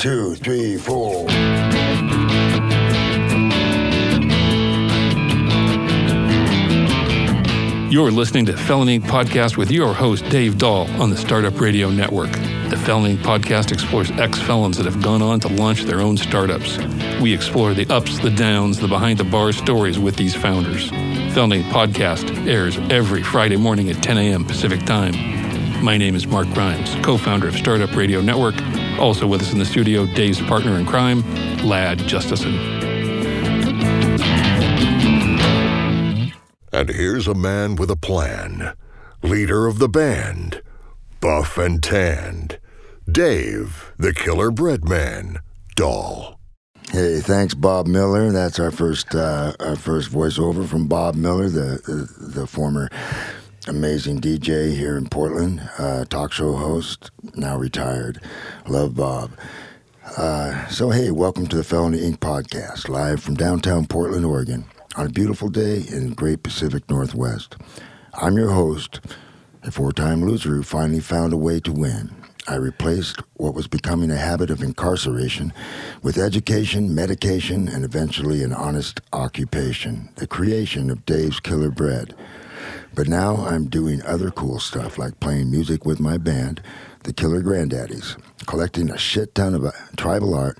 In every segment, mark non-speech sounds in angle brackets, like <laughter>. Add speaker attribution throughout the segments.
Speaker 1: two, three, four.
Speaker 2: You're listening to Felony Podcast with your host, Dave Dahl, on the Startup Radio Network. The Felony Podcast explores ex felons that have gone on to launch their own startups. We explore the ups, the downs, the behind the bar stories with these founders. Felony Podcast airs every Friday morning at 10 a.m. Pacific Time. My name is Mark Grimes, co founder of Startup Radio Network. Also with us in the studio, Dave's partner in crime, Ladd Justesen.
Speaker 3: And here's a man with a plan. Leader of the band. Buff and tanned. Dave, the killer bread man. Dahl.
Speaker 1: Hey, thanks, Bob Miller. That's our first uh, our first voiceover from Bob Miller, the the, the former amazing DJ here in Portland, uh, talk show host, now retired. Love Bob. Uh, so hey, welcome to the Felony Inc. podcast, live from downtown Portland, Oregon on a beautiful day in the great Pacific Northwest. I'm your host, a four time loser who finally found a way to win. I replaced what was becoming a habit of incarceration with education, medication, and eventually an honest occupation the creation of Dave's Killer Bread. But now I'm doing other cool stuff like playing music with my band, the Killer Granddaddies, collecting a shit ton of uh, tribal art,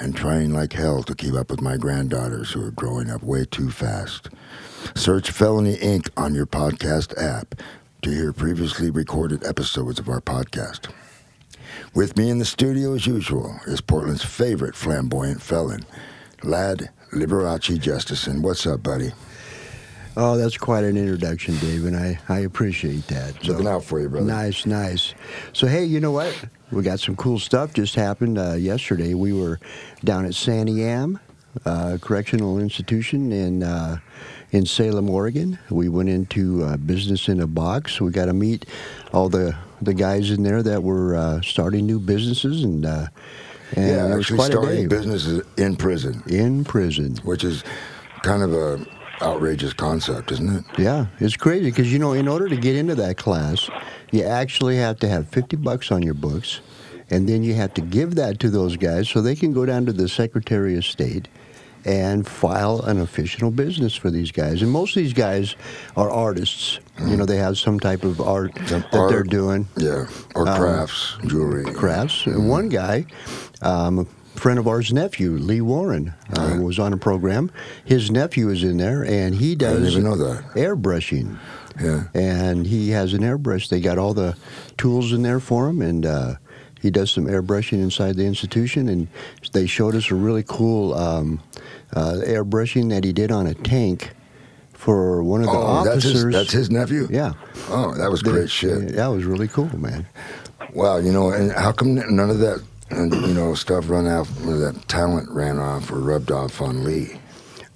Speaker 1: and trying like hell to keep up with my granddaughters who are growing up way too fast. Search Felony Inc. on your podcast app to hear previously recorded episodes of our podcast. With me in the studio, as usual, is Portland's favorite flamboyant felon, Ladd Liberace Justesen. What's up, buddy?
Speaker 4: Oh, that's quite an introduction, Dave, and I, I appreciate that.
Speaker 1: Looking out for you, brother.
Speaker 4: Nice, nice. So, hey, you know what? We got some cool stuff just happened uh, yesterday. We were down at Santiam uh, Correctional Institution in uh, in Salem, Oregon. We went into uh, business in a box. We got to meet all the the guys in there that were uh, starting new businesses and. uh, and
Speaker 1: yeah, actually starting businesses in prison,
Speaker 4: in prison.
Speaker 1: which is kind of a outrageous concept, isn't it?
Speaker 4: Yeah, it's crazy because you know, in order to get into that class, you actually have to have fifty bucks on your books, and then you have to give that to those guys so they can go down to the Secretary of State and file an official business for these guys. And most of these guys are artists. You know, they have some type of art
Speaker 1: Some
Speaker 4: that they're doing.
Speaker 1: Yeah, or crafts, jewelry.
Speaker 4: Um, crafts. And One guy, um, friend of ours' nephew, Lee Warren, uh, was on a program. His nephew is in there, and he does
Speaker 1: didn't even know that.
Speaker 4: airbrushing.
Speaker 1: Yeah.
Speaker 4: And he has an airbrush. They got all the tools in there for him, and uh, he does some airbrushing inside the institution. And they showed us a really cool um, uh, airbrushing that he did on a tank for one of the
Speaker 1: Oh, that's
Speaker 4: officers.
Speaker 1: his, that's his nephew?
Speaker 4: Yeah.
Speaker 1: Oh, that was great shit.
Speaker 4: That was really cool, man.
Speaker 1: Wow, you know, and how come none of that, uh, you know, stuff run off, or that talent ran off or rubbed off on Lee?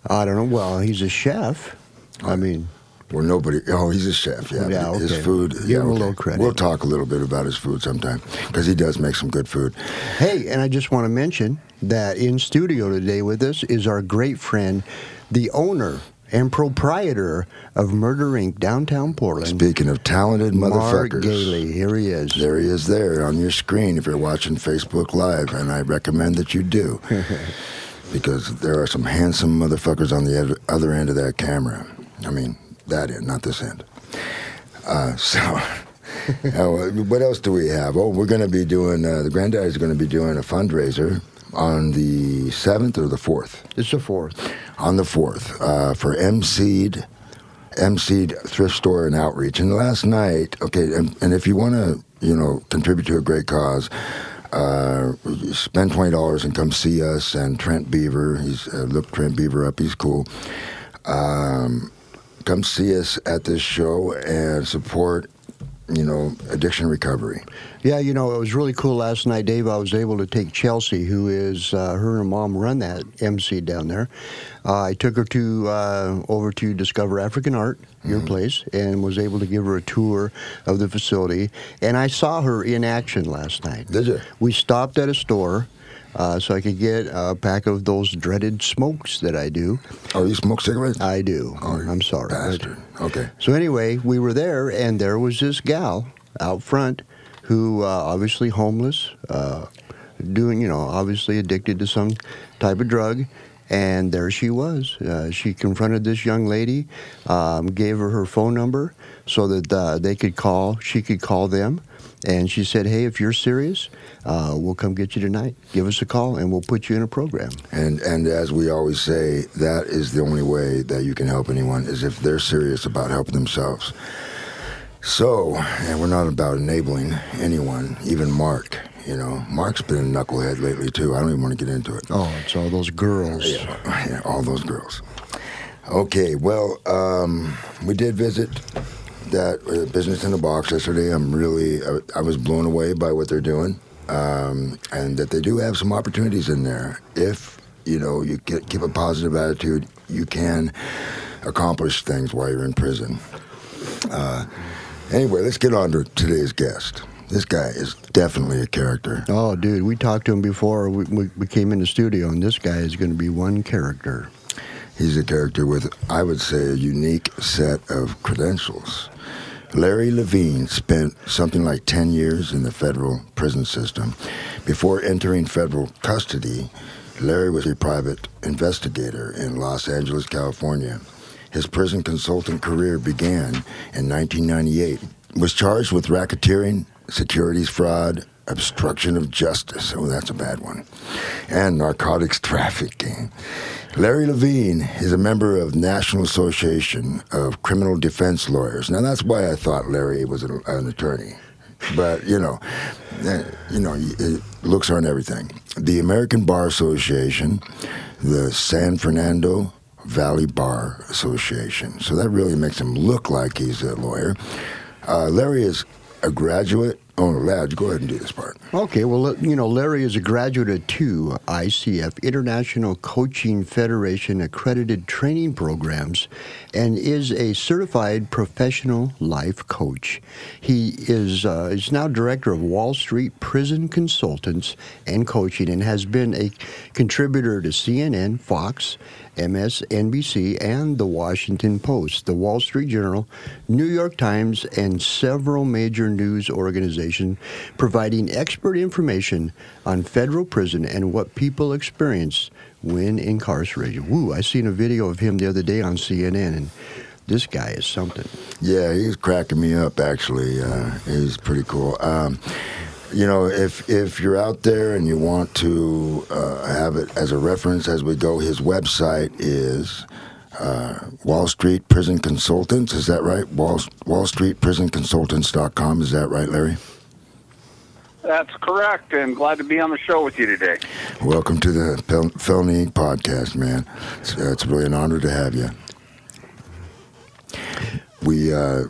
Speaker 4: I don't know. Well, he's a chef. I mean,
Speaker 1: well, nobody? Oh, he's a chef. Yeah,
Speaker 4: Yeah,
Speaker 1: his food.
Speaker 4: Give
Speaker 1: yeah,
Speaker 4: him a little credit.
Speaker 1: We'll talk a little bit about his food sometime because he does make some good food.
Speaker 4: hey, and I just want to mention that in studio today with us is our great friend, the owner and proprietor of Murder Inc. downtown Portland,
Speaker 1: Speaking of talented motherfuckers, Mark
Speaker 4: Gailey. Here he is.
Speaker 1: there he is, there on your screen if you're watching Facebook Live, and I recommend that you do <laughs> because there are some handsome motherfuckers on the other end of that camera. I mean, that end, not this end. Uh, <laughs> so, <laughs> what else do we have? Oh, we're going to be doing, uh, the Granddaddies are going to be doing a fundraiser on the 7th or the 4th?
Speaker 4: It's the fourth.
Speaker 1: On the 4th uh, for MC'd, MC'd Thrift Store and Outreach. And last night, okay, and, and if you want to, you know, contribute to a great cause, uh, spend twenty dollars and come see us. And Trent Beaver, he's uh, look Trent Beaver up. He's cool. Um, come see us at this show and support, you know, addiction recovery.
Speaker 4: Yeah, you know, it was really cool last night, Dave. I was able to take Chelsea, who is uh, her and mom run that MC down there. Uh, I took her to uh, over to Discover African Art, your place, and was able to give her a tour of the facility. And I saw her in action last night.
Speaker 1: Did you?
Speaker 4: We stopped at a store. Uh, so I could get a pack of those dreaded smokes that I do.
Speaker 1: Oh, you smoke cigarettes?
Speaker 4: I do.
Speaker 1: Oh,
Speaker 4: I'm sorry.
Speaker 1: bastard. Okay.
Speaker 4: so anyway, we were there, and there was this gal out front who uh, obviously homeless, uh, doing, you know, obviously addicted to some type of drug. And there she was. Uh, she confronted this young lady, um, gave her her phone number so that uh, they could call, she could call them. And she said, Hey, if you're serious, uh, we'll come get you tonight. Give us a call and we'll put you in a program.
Speaker 1: And and as we always say, that is the only way that you can help anyone is if they're serious about helping themselves. So, and we're not about enabling anyone, even Mark. You know, Mark's been a knucklehead lately too. I don't even want to get into it.
Speaker 4: Oh, it's all those girls.
Speaker 1: Yeah, yeah all those girls. Okay, well, um, we did visit that uh, business in a box yesterday. I'm really, uh, I was blown away by what they're doing, um, and that they do have some opportunities in there. If you know you get, keep a positive attitude, you can accomplish things while you're in prison. Uh, anyway, let's get on to today's guest. This guy is definitely a character.
Speaker 4: Oh, dude, we talked to him before we, we, we came in the studio, and this guy is going to be one character.
Speaker 1: He's a character with, I would say, a unique set of credentials. Larry Levine spent something like 10 years in the federal prison system. Before entering federal custody, Larry was a private investigator in Los Angeles, California. His prison consultant career began in 1998. Was charged with racketeering, securities fraud, obstruction of justice. Oh, that's a bad one. And narcotics trafficking. Larry Levine is a member of National Association of Criminal Defense Lawyers. Now that's why I thought Larry was an, an attorney. But you know, eh, you know, looks aren't everything. The American Bar Association, the San Fernando Valley Bar Association. So that really makes him look like he's a lawyer. Uh, Larry is a graduate Oh, Ladd, go ahead and do this part.
Speaker 4: Okay, well, you know, Larry is a graduate of two ICF, International Coaching Federation accredited training programs, and is a certified professional life coach. He is, uh, is now director of Wall Street Prison Consultants and Coaching and has been a contributor to CNN, Fox, MSNBC, and The Washington Post, The Wall Street Journal, New York Times, and several major news organizations, providing expert information on federal prison and what people experience when incarcerated. Woo, I seen a video of him the other day on CNN, and this guy is something.
Speaker 1: Yeah, he's cracking me up, actually. Uh, he's pretty cool. Um, you know, if if you're out there and you want to uh, have it as a reference as we go, his website is uh, Wall Street Prison Consultants. Is that right? Wall Wall Street Prison Consultants.com. Is that right, Larry?
Speaker 5: That's correct, and glad to be on the show with you today.
Speaker 1: Welcome to the Fel- Felony Podcast, man. It's, it's really an honor to have you. We uh,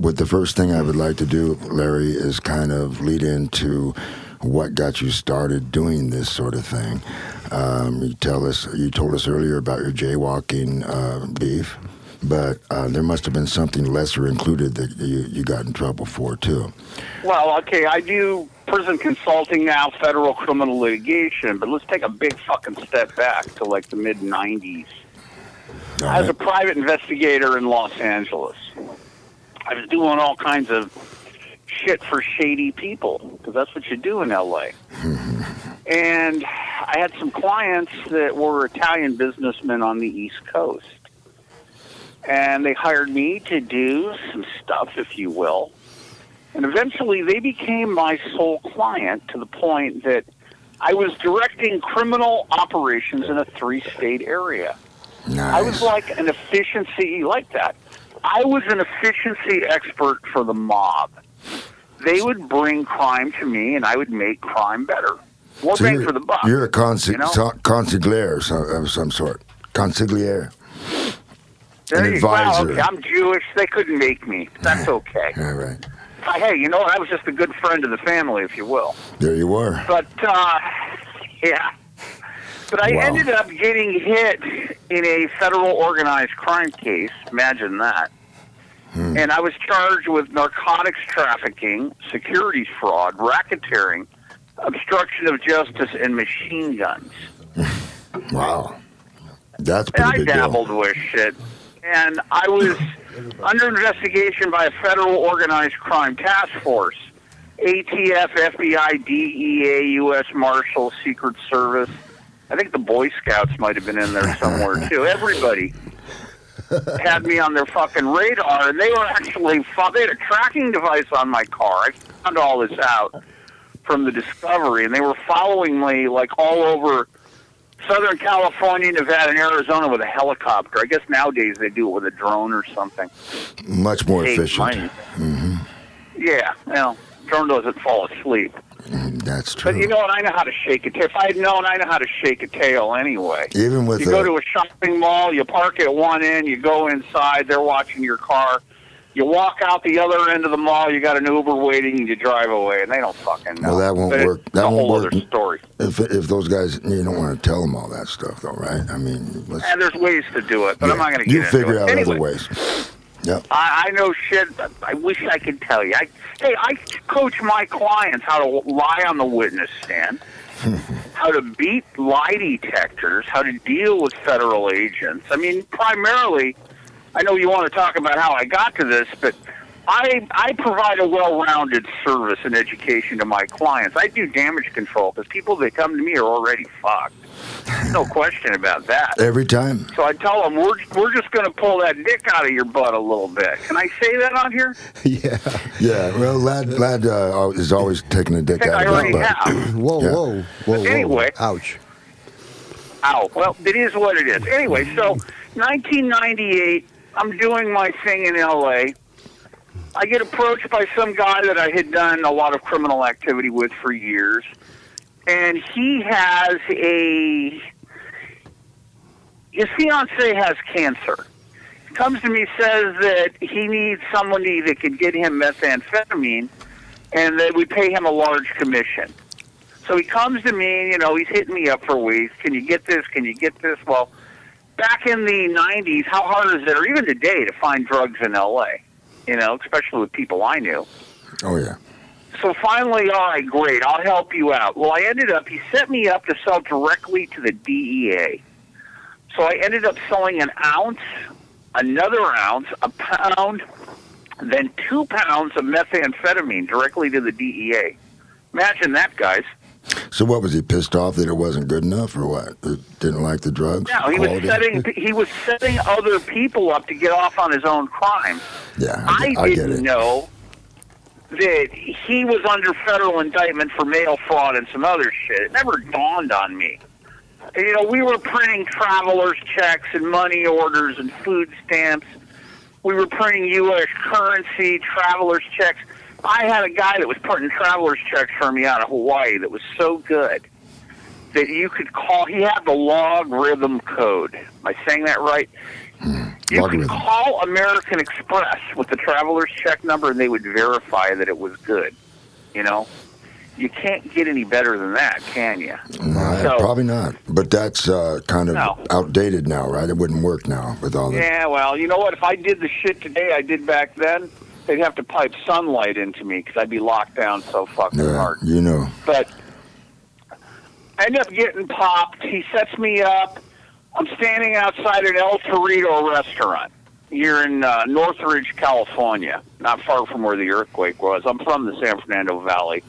Speaker 1: what the first thing I would like to do, Larry, is kind of lead into what got you started doing this sort of thing. Um, you tell us, you told us earlier about your jaywalking uh, beef, but uh, there must have been something lesser included that you, you got in trouble for too.
Speaker 5: Well, okay, I do prison consulting now, federal criminal litigation, but let's take a big fucking step back to like the mid '90s. Right. I was a private investigator in Los Angeles. I was doing all kinds of shit for shady people because that's what you do in LA. <laughs> and I had some clients that were Italian businessmen on the East Coast. And they hired me to do some stuff, if you will. And eventually they became my sole client to the point that I was directing criminal operations in a three state area.
Speaker 1: Nice.
Speaker 5: I was like an efficiency like that. I was an efficiency expert for the mob. They would bring crime to me, and I would make crime better. More so bang for the buck.
Speaker 1: You're a you know? consigliere of some sort. Consigliere.
Speaker 5: An advisor. Well, okay, I'm Jewish. They couldn't make me. That's <laughs> okay.
Speaker 1: All right.
Speaker 5: Hey, you know, I was just a good friend of the family, if you will.
Speaker 1: There you were.
Speaker 5: But, uh, yeah. But I wow. ended up getting hit in a federal organized crime case. Imagine that. Hmm. And I was charged with narcotics trafficking, securities fraud, racketeering, obstruction of justice, and machine guns. <laughs>
Speaker 1: wow. That's pretty
Speaker 5: and I dabbled
Speaker 1: deal.
Speaker 5: with shit. And I was under investigation by a federal organized crime task force ATF, FBI, DEA, U.S. Marshals, Secret Service. I think the Boy Scouts might have been in there somewhere <laughs> too. Everybody had me on their fucking radar, and they were actually they had a tracking device on my car. I found all this out from the discovery, and they were following me like all over Southern California, Nevada, and Arizona with a helicopter. I guess nowadays they do it with a drone or something.
Speaker 1: Much more efficient.
Speaker 5: money. Mm-hmm. Yeah, well, drone doesn't fall asleep.
Speaker 1: Mm, that's true.
Speaker 5: But you know what? I know how to shake a tail. If I had known, I know how to shake a tail anyway.
Speaker 1: Even with
Speaker 5: You
Speaker 1: the,
Speaker 5: go to a shopping mall, you park at one end, you go inside, they're watching your car. You walk out the other end of the mall, you got an Uber waiting, and you drive away, and they don't fucking know.
Speaker 1: Well, that won't
Speaker 5: But
Speaker 1: work. That won't
Speaker 5: whole
Speaker 1: work.
Speaker 5: other story.
Speaker 1: if if those guys, you don't want to tell them all that stuff, though, right? I mean, let's,
Speaker 5: And there's ways to do it, but I'm not going to get
Speaker 1: you
Speaker 5: into
Speaker 1: figure out
Speaker 5: anyway,
Speaker 1: other ways. Yep.
Speaker 5: I, I know shit. but I wish I could tell you. I, hey, I coach my clients how to lie on the witness stand, <laughs> how to beat lie detectors, how to deal with federal agents. I mean, primarily, I know you want to talk about how I got to this, but I I provide a well-rounded service and education to my clients. I do damage control because people that come to me are already fucked. No question about that.
Speaker 1: Every time.
Speaker 5: So I tell them we're we're just going to pull that dick out of your butt a little bit. Can I say that on here? <laughs>
Speaker 4: yeah.
Speaker 1: Yeah. Well, Ladd, Ladd uh, is always taking a dick
Speaker 5: I
Speaker 1: out
Speaker 5: I
Speaker 1: of
Speaker 5: already
Speaker 1: his butt.
Speaker 5: have. <clears throat>
Speaker 4: Whoa,
Speaker 1: Yeah.
Speaker 4: whoa, whoa, whoa.
Speaker 5: anyway-
Speaker 4: Ouch.
Speaker 5: Ow. Well, it is what it is. Anyway, so 1998, I'm doing my thing in L.A. I get approached by some guy that I had done a lot of criminal activity with for years, and he has a his fiance has cancer. Comes to me says that he needs somebody that could get him methamphetamine, and that we pay him a large commission. So he comes to me, you know, he's hitting me up for weeks. Can you get this? Can you get this? Well, back in the 90s, how hard is it, or even today, to find drugs in L.A., you know, especially with people I knew?
Speaker 1: Oh yeah.
Speaker 5: So finally, all right, great, I'll help you out. Well, I ended up, he set me up to sell directly to the DEA. So I ended up selling an ounce, another ounce, a pound, then two pounds of methamphetamine directly to the DEA. Imagine that, guys.
Speaker 1: So what was he pissed off that it wasn't good enough, or what? Didn't like the drugs?
Speaker 5: No, he was setting he was setting other people up to get off on his own crimes.
Speaker 1: Yeah,
Speaker 5: I,
Speaker 1: I, I
Speaker 5: didn't know that he was under federal indictment for mail fraud and some other shit. It never dawned on me. You know, we were printing travelers' checks and money orders and food stamps. We were printing U.S. currency, travelers' checks. I had a guy that was printing travelers' checks for me out of Hawaii that was so good that you could call. He had the logarithm code. Am I saying that right? You
Speaker 1: Logarithm.
Speaker 5: could call American Express with the traveler's check number, and they would verify that it was good. You know, you can't get any better than that, can you?
Speaker 1: No,
Speaker 5: So-
Speaker 1: probably not. But that's uh, kind of
Speaker 5: No.
Speaker 1: outdated now, right? It wouldn't work now with all the.
Speaker 5: Yeah, well, you know what? If I did the shit today I did back then, they'd have to pipe sunlight into me because I'd be locked down so fucking
Speaker 1: Yeah,
Speaker 5: hard.
Speaker 1: you know.
Speaker 5: But I end up getting popped. He sets me up. I'm standing outside an El Torito restaurant here in uh, Northridge, California, not far from where the earthquake was. I'm from the San Fernando Valley.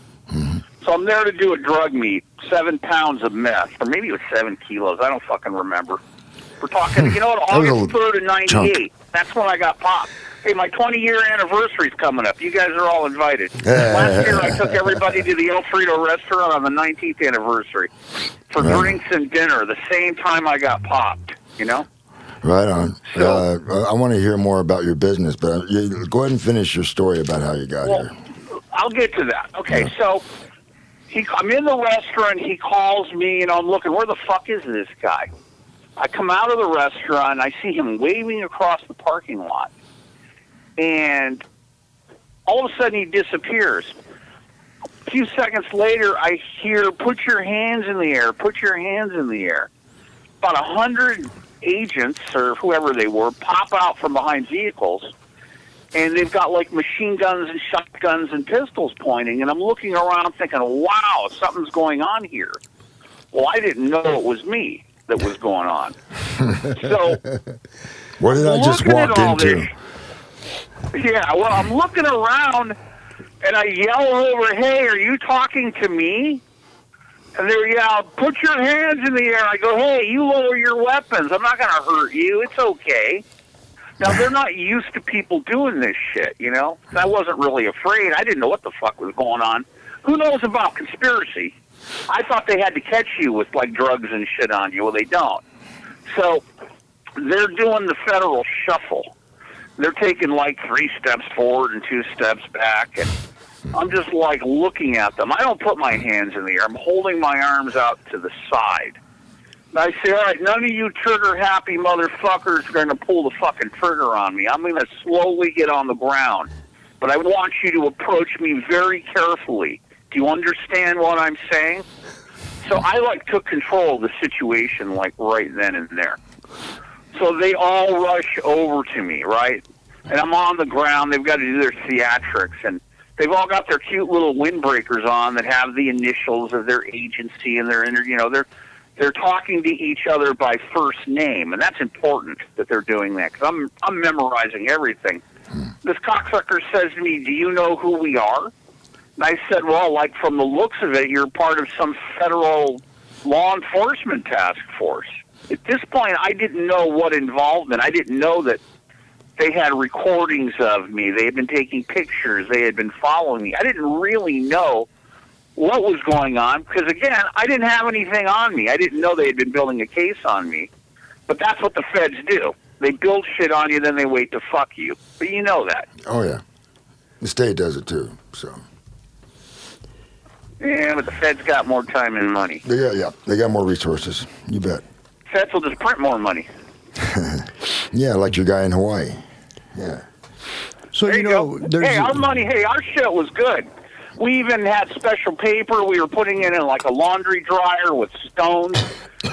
Speaker 5: So I'm there to do a drug meet, seven pounds of meth, or maybe it was seven kilos. I don't fucking remember. We're talking, <laughs> you know what,
Speaker 1: That was a
Speaker 5: August 3rd of 98.
Speaker 1: chunk.
Speaker 5: That's when I got popped. Hey, my 20 year anniversary's coming up. You guys are all invited. <laughs> Last year, I took everybody to the El Torito restaurant on the 19th anniversary for
Speaker 1: Yeah.
Speaker 5: drinks and dinner. The same time I got popped. You know.
Speaker 1: Right on.
Speaker 5: So-
Speaker 1: uh, I want to hear more about your business, but you, go ahead and finish your story about how you got
Speaker 5: Well,
Speaker 1: here.
Speaker 5: I'll get to that. Okay,
Speaker 1: Yeah.
Speaker 5: so he, I'm in the restaurant. He calls me, and I'm looking. Where the fuck is this guy? I come out of the restaurant. I see him waving across the parking lot, and all of a sudden he disappears. A few seconds later, I hear, "Put your hands in the air! Put your hands in the air!" About a hundred agents or whoever they were pop out from behind vehicles and they've got like machine guns and shotguns and pistols pointing and i'm looking around thinking wow something's going on here well i didn't know it was me that was going on <laughs> so
Speaker 1: What did I just walk into?
Speaker 5: this- yeah well i'm looking around and I yell over, "Hey, are you talking to me?" And they yell, "Put your hands in the air!" I go, "Hey, you lower your weapons. I'm not going to hurt you. It's okay." Now they're not used to people doing this shit, you know. I wasn't really afraid. I didn't know what the fuck was going on. Who knows about conspiracy? I thought they had to catch you with like drugs and shit on you. Well, they don't. So they're doing the federal shuffle. They're taking like three steps forward and two steps back, and I'm just like looking at them. I don't put my hands in the air. I'm holding my arms out to the side. And I say, all right, none of you trigger happy motherfuckers are going to pull the fucking trigger on me. I'm going to slowly get on the ground. But I want you to approach me very carefully. Do you understand what I'm saying? So I like took control of the situation like right then and there. So they all rush over to me, right? And I'm on the ground. They've got to do their theatrics, and they've all got their cute little windbreakers on that have the initials of their agency and their, inter- you know, they're they're talking to each other by first name, and that's important that they're doing that because I'm I'm memorizing everything. This cocksucker says to me, "Do you know who we are?" And I said, "Well, like from the looks of it, you're part of some federal law enforcement task force." At this point, I didn't know what involvement. I didn't know that they had recordings of me. They had been taking pictures. They had been following me. I didn't really know what was going on because again, I didn't have anything on me. I didn't know they had been building a case on me. But that's what the feds do. They build shit on you, then they wait to fuck you. But you know that.
Speaker 1: Oh yeah, the state does it too. So
Speaker 5: Yeah, but the feds got more time and money.
Speaker 1: they got yeah, they got more resources. You bet.
Speaker 5: Feds will just print more money. <laughs>
Speaker 1: Yeah, like your guy in Hawaii. Yeah.
Speaker 4: So
Speaker 5: There
Speaker 4: you
Speaker 5: you
Speaker 4: know,
Speaker 5: Hey, our money. Hey, our shit was good. We even had special paper. We were putting it in like a laundry dryer with stones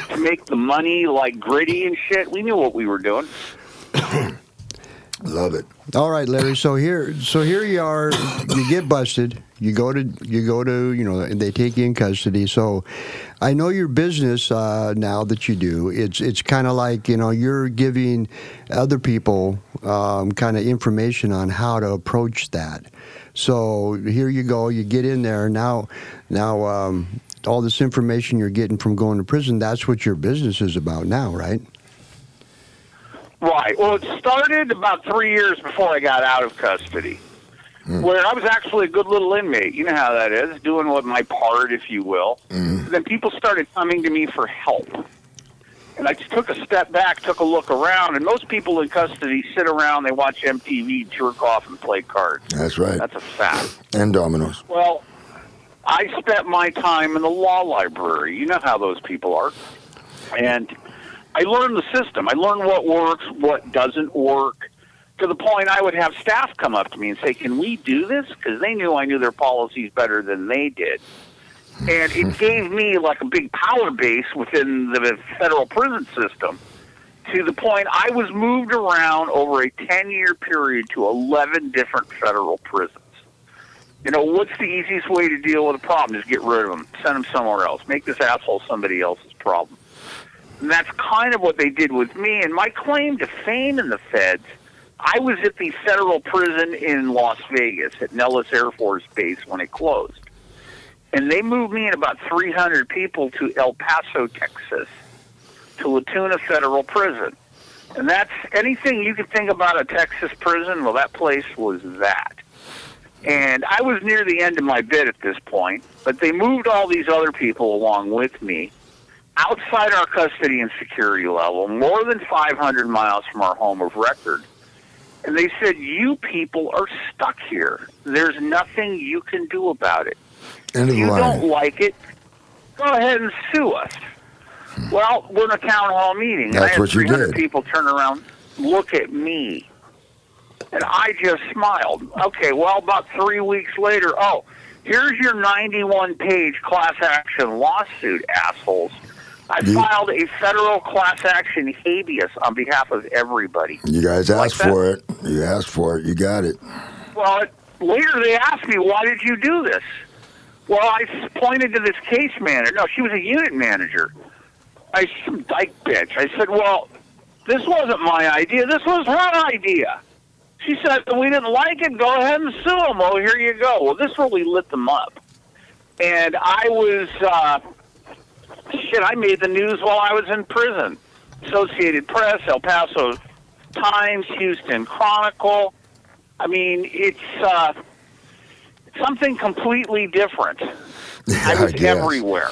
Speaker 5: to make the money like gritty and shit. We knew what we were doing. <coughs>
Speaker 1: Love it.
Speaker 4: All right, Larry. So here, so here you are. You get busted. You go to, you go to, you know, and they take you in custody. So, I know your business uh, now that you do. It's it's kind of like you know you're giving other people um, kind of information on how to approach that. So here you go. You get in there now. Now um, all this information you're getting from going to prison. That's what your business is about now, right?
Speaker 5: Right. Well, it started about three years before I got out of custody, Mm. where I was actually a good little inmate. You know how that is, doing what my part, if you will. Mm. Then people started coming to me for help. And I just took a step back, took a look around, and most people in custody sit around, they watch MTV, jerk off, and play cards.
Speaker 1: That's right.
Speaker 5: That's a fact.
Speaker 1: And dominoes.
Speaker 5: Well, I spent my time in the law library. You know how those people are. And I learned the system. I learned what works, what doesn't work, to the point I would have staff come up to me and say, Can we do this? Because they knew I knew their policies better than they did. And it <laughs> gave me like a big power base within the federal prison system to the point I was moved around over a 10 year period to 11 different federal prisons. You know, what's the easiest way to deal with a problem? Just get rid of them, send them somewhere else, make this asshole somebody else's problem. And that's kind of what they did with me. And my claim to fame in the feds, I was at the federal prison in Las Vegas at Nellis Air Force Base when it closed. And they moved me and about 300 people to El Paso, Texas, to La Tuna Federal Prison. And that's anything you could think about a Texas prison, well, that place was that. And I was near the end of my bid at this point, but they moved all these other people along with me outside our custody and security level, more than 500 miles from our home of record. And they said, You people are stuck here. There's nothing you can do about it.
Speaker 1: End the
Speaker 5: you
Speaker 1: line.
Speaker 5: don't like it, go ahead and sue us. Well, we're in a town hall meeting. and I
Speaker 1: That's
Speaker 5: had
Speaker 1: what you
Speaker 5: 300
Speaker 1: did.
Speaker 5: people turn around, look at me. And I just smiled. Okay, well, about three weeks later, oh, here's your 91 page class action lawsuit, assholes. I filed a federal class action habeas on behalf of everybody.
Speaker 1: You guys asked
Speaker 5: that?
Speaker 1: for it. You asked for it. You got it.
Speaker 5: Well, it, later they asked me, why did you do this? Well, I pointed to this case manager. No, she was a unit manager. I some dyke bitch. I said, well, this wasn't my idea. This was her idea. She said, we didn't like it. Go ahead and sue them. Oh, here you go. Well, this really lit them up. And I was, uh, shit, I made the news while I was in prison. Associated Press, El Paso Times, Houston Chronicle. I mean, it's uh, something completely different. <laughs> I was
Speaker 1: guess.
Speaker 5: everywhere.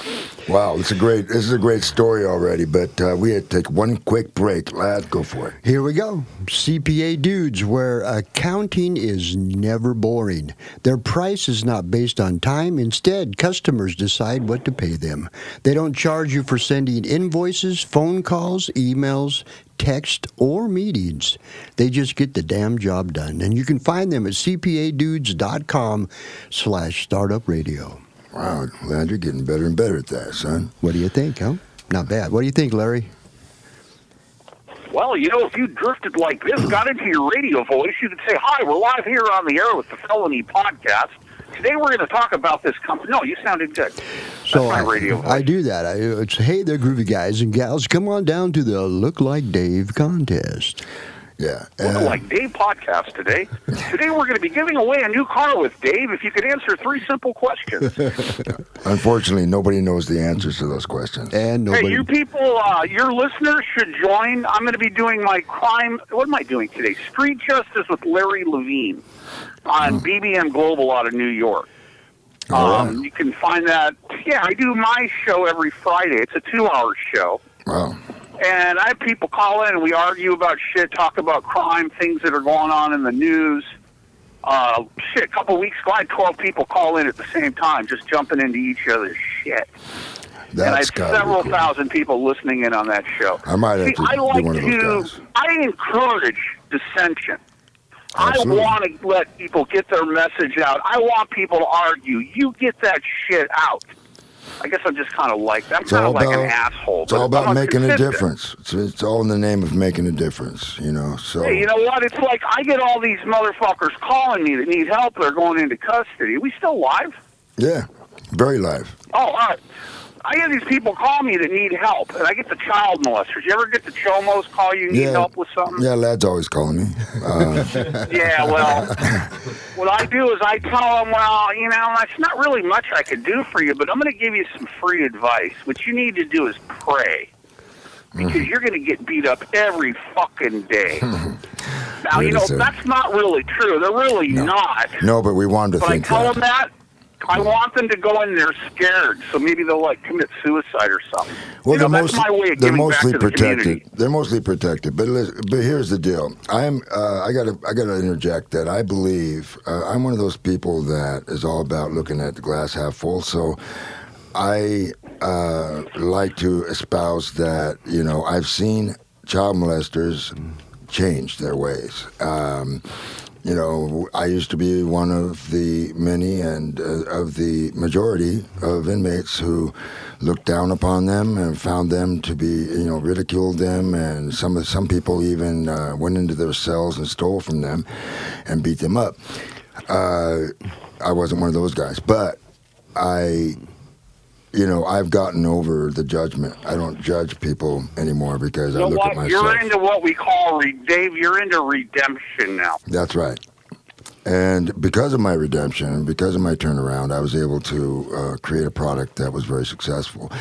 Speaker 1: Wow, it's a great. This is a great story already, but uh, we had to take one quick break. Ladd, go for it.
Speaker 4: Here we go. CPA dudes, where accounting is never boring. Their price is not based on time. Instead, customers decide what to pay them. They don't charge you for sending invoices, phone calls, emails, text, or meetings. They just get the damn job done. And you can find them at cpadudes.com slash startup radio.
Speaker 1: Wow, Ladd, you're getting better and better at that, son.
Speaker 4: What do you think, huh? Not bad. What do you think, Larry?
Speaker 5: Well, you know, if you drifted like this, <clears throat> got into your radio voice, you could say, Hi, we're live here on the air with the Felony Podcast. Today we're going to talk about this company. No, you sounded good. That's
Speaker 4: So
Speaker 5: my
Speaker 4: I,
Speaker 5: radio voice.
Speaker 4: I do that. I, it's hey there, groovy guys and gals. Come on down to the Look Like Dave contest.
Speaker 1: Yeah.
Speaker 5: Look
Speaker 1: uh,
Speaker 5: like Dave podcast today. <laughs> Today we're going to be giving away a new car with Dave if you could answer three simple questions. <laughs>
Speaker 1: unfortunately, nobody knows the answers to those questions.
Speaker 4: And nobody.
Speaker 5: Hey, you people, uh, your listeners should join. I'm going to be doing my crime. What am I doing today? Street Justice with Larry Levine on BBM Global out of New York. Um,
Speaker 1: right.
Speaker 5: you can find that. Yeah, I do my show every Friday. It's a two-hour show,
Speaker 1: Wow.
Speaker 5: And I have people call in and we argue about shit, talk about crime, things that are going on in the news. Uh, shit, a couple weeks ago, I had 12 people call in at the same time, just jumping into each other's shit. and I
Speaker 1: That's
Speaker 5: had
Speaker 1: gotta be
Speaker 5: several thousand people listening in on that show.
Speaker 1: I might have
Speaker 5: See,
Speaker 1: to
Speaker 5: I like
Speaker 1: one of those
Speaker 5: to.
Speaker 1: guys.
Speaker 5: I encourage dissension.
Speaker 1: Absolutely.
Speaker 5: I want to let people get their message out. I want people to argue. You get that shit out. I guess I'm just kind of like I'm
Speaker 1: It's
Speaker 5: kind
Speaker 1: all
Speaker 5: of like
Speaker 1: about
Speaker 5: an asshole.
Speaker 1: It's all about making a difference. It's, it's all in the name of making a difference, you know. So
Speaker 5: Hey, you know what? It's like I get all these motherfuckers calling me that need help. They're going into custody. Are we still live?
Speaker 1: yeah, very live.
Speaker 5: Oh, all right. I get these people call me that need help, and I get the child molesters. You ever get the chomos call you need
Speaker 1: Yeah.
Speaker 5: help with something?
Speaker 1: Yeah, Ladd's always calling me. <laughs> Uh,
Speaker 5: Yeah, well, <laughs> what I do is I tell them, well, you know, it's not really much I could do for you, but I'm going to give you some free advice. What you need to do is pray. Because
Speaker 1: Mm-hmm.
Speaker 5: you're going to get beat up every fucking day. <laughs> now, you know,
Speaker 1: second.
Speaker 5: that's not really true. They're really not.
Speaker 1: no, but we wanted to
Speaker 5: But I
Speaker 1: think
Speaker 5: tell
Speaker 1: that.
Speaker 5: them that. I want them to go in there scared, so maybe they'll like commit suicide or something.
Speaker 1: Well,
Speaker 5: you know,
Speaker 1: they're,
Speaker 5: that's
Speaker 1: most-
Speaker 5: my way of
Speaker 1: they're mostly
Speaker 5: back to the
Speaker 1: protected.
Speaker 5: community.
Speaker 1: They're mostly protected. But listen, but here's the deal. I'm uh, I got to I got to interject that I believe uh, I'm one of those people that is all about looking at the glass half full. So I uh, like to espouse that you know I've seen child molesters change their ways. Um, you know, I used to be one of the many and uh, of the majority of inmates who looked down upon them and found them to be, you know, ridiculed them, and some some people even uh, went into their cells and stole from them and beat them up. Uh, I wasn't one of those guys, but I you know, I've gotten over the judgment. I don't judge people anymore because
Speaker 5: You
Speaker 1: I
Speaker 5: know
Speaker 1: look
Speaker 5: what?
Speaker 1: at myself.
Speaker 5: You're into what we call, re- Dave, you're into redemption now.
Speaker 1: That's right. And because of my redemption, because of my turnaround, I was able to uh, create a product that was very successful.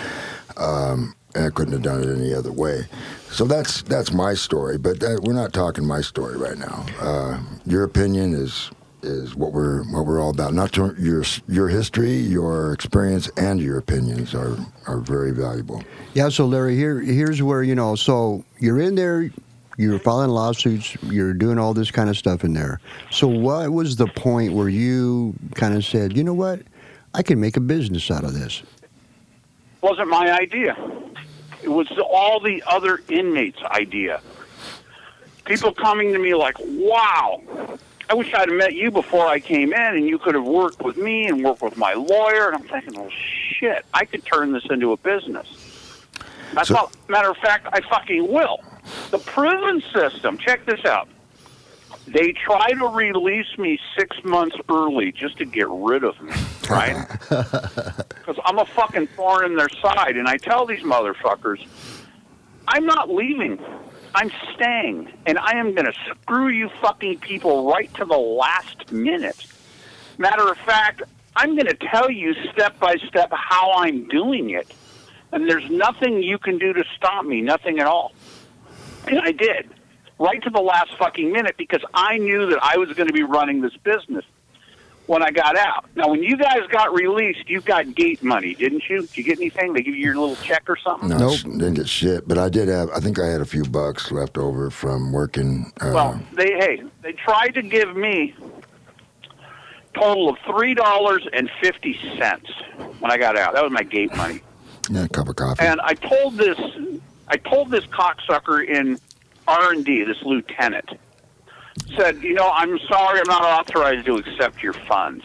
Speaker 1: Um, and I couldn't have done it any other way. So that's that's my story. But that, we're not talking my story right now. Uh, your opinion is is what we're what we're all about. Not to, your your history, your experience, and your opinions are are very valuable.
Speaker 4: Yeah, so Larry, here here's where you know. So you're in there, you're filing lawsuits, you're doing all this kind of stuff in there. So what was the point where you kind of said, you know what, I can make a business out of this?
Speaker 5: wasn't my idea. It was all the other inmates' idea. People coming to me like, "Wow, I wish I'd have met you before I came in, and you could have worked with me and worked with my lawyer." And I'm thinking, "Well, shit, I could turn this into a business." That's
Speaker 1: So-
Speaker 5: all. Matter of fact, I fucking will. The prison system. Check this out. They try to release me six months early just to get rid of me, <laughs> right? Because I'm a fucking thorn in their side. And I tell these motherfuckers, I'm not leaving. I'm staying, and I am going to screw you fucking people right to the last minute. Matter of fact, I'm going to tell you step by step how I'm doing it, and there's nothing you can do to stop me, nothing at all. And I did, right to the last fucking minute, because I knew that I was going to be running this business when I got out. Now, when you guys got released, you got gate money, didn't you? Did you get anything? They give you your little check or something?
Speaker 1: No,
Speaker 4: Nope.
Speaker 1: didn't get shit. But I did have. I think I had a few bucks left over from working. Uh,
Speaker 5: Well, they hey, they tried to give me total of three dollars and fifty cents when I got out. That was my gate money. <laughs>
Speaker 1: yeah, a cup of coffee.
Speaker 5: And I told this, I told this cocksucker in R and D, this lieutenant, said, you know, I'm sorry, I'm not authorized to accept your funds.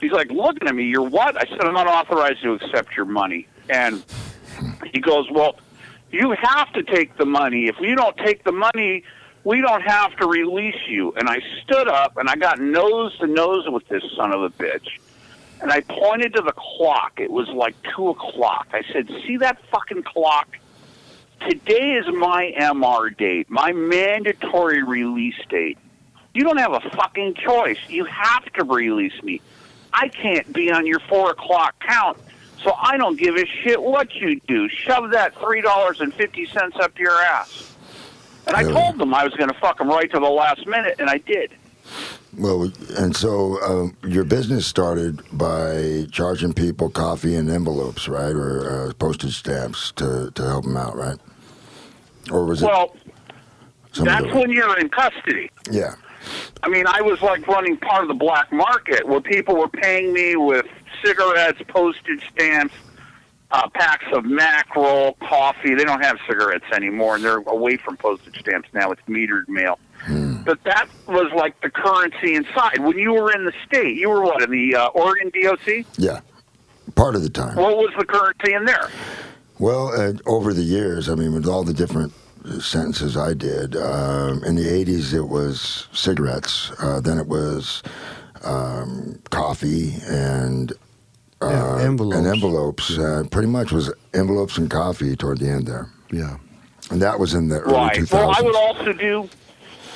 Speaker 5: He's like, looking at me, you're what? I said, I'm not authorized to accept your money. And he goes, well, you have to take the money. If you don't take the money, we don't have to release you. And I stood up and I got nose to nose with this son of a bitch. And I pointed to the clock. It was like two o'clock. I said, see that fucking clock? Today is my MR date, my mandatory release date. You don't have a fucking choice. You have to release me. I can't be on your four o'clock count, so I don't give a shit what you do. Shove that three dollars and fifty cents up your ass. And I told them I was going to fuck them right to the last minute, and I did.
Speaker 1: Well, and so um, your business started by charging people coffee and envelopes, right, or uh, postage stamps to, to help them out, right? Or was it?
Speaker 5: Well, that's when you're in custody.
Speaker 1: yeah,
Speaker 5: I mean, I was like running part of the black market where people were paying me with cigarettes, postage stamps, uh, packs of mackerel, coffee. They don't have cigarettes anymore, and they're away from postage stamps now. It's metered mail. But that was like the currency inside. When you were in the state, you were what in the uh, Oregon DOC?
Speaker 1: yeah, part of the time.
Speaker 5: What was the currency in there?
Speaker 1: Well, uh, over the years, I mean, with all the different sentences I did, um, in the 80s it was cigarettes, uh, then it was um, coffee and uh,
Speaker 4: Yeah, envelopes.
Speaker 1: and envelopes. Uh, pretty much was envelopes and coffee toward the end there.
Speaker 4: Yeah.
Speaker 1: And that was in the early
Speaker 5: Right.
Speaker 1: 2000s.
Speaker 5: Well, I would also do.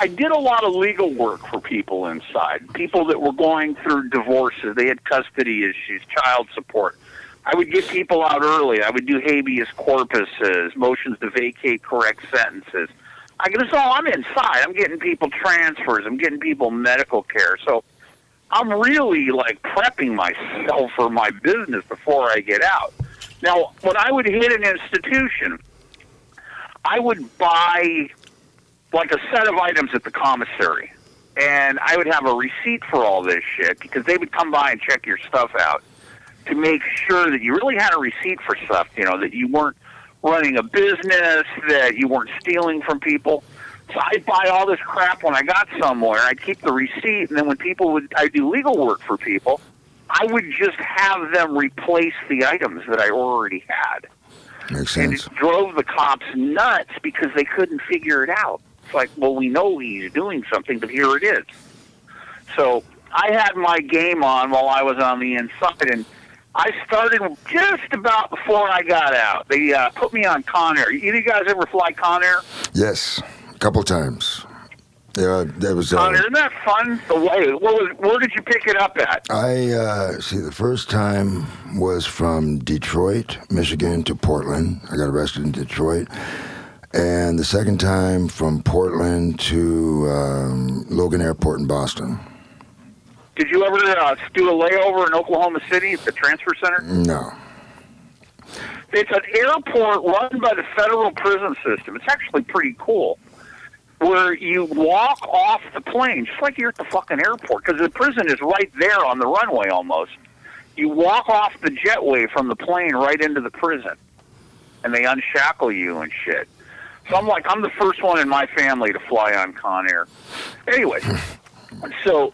Speaker 5: I did a lot of legal work for people inside, people that were going through divorces. They had custody issues, child support. I would get people out early. I would do habeas corpuses, motions to vacate correct sentences. I guess all I'm inside. I'm getting people transfers. I'm getting people medical care. So I'm really like prepping myself for my business before I get out. Now, when I would hit an institution, I would buy like a set of items at the commissary, and I would have a receipt for all this shit because they would come by and check your stuff out to make sure that you really had a receipt for stuff. You know that you weren't running a business, that you weren't stealing from people. So I'd buy all this crap when I got somewhere. I'd keep the receipt, and then when people would, I'd do legal work for people. I would just have them replace the items that I already had
Speaker 1: Makes sense.
Speaker 5: and it drove the cops nuts because they couldn't figure it out. It's like, well, we know he's doing something, but here it is. So I had my game on while I was on the inside, and I started just about before I got out. They uh, put me on Con Air. You guys ever fly Con Air?
Speaker 1: Yes, a couple times. Yeah, there was. Uh,
Speaker 5: isn't that fun? The way, what was, where did you pick it up at?
Speaker 1: I uh, see. The first time was from Detroit, Michigan, to Portland. I got arrested in Detroit, and the second time from Portland to um, Logan Airport in Boston.
Speaker 5: Did you ever uh, do a layover in Oklahoma City at the transfer center?
Speaker 1: No.
Speaker 5: It's an airport run by the federal prison system. It's actually pretty cool. Where you walk off the plane, just like you're at the fucking airport, because the prison is right there on the runway almost. You walk off the jetway from the plane right into the prison, and they unshackle you and shit. So I'm like, I'm the first one in my family to fly on Con Air. Anyway, <laughs> so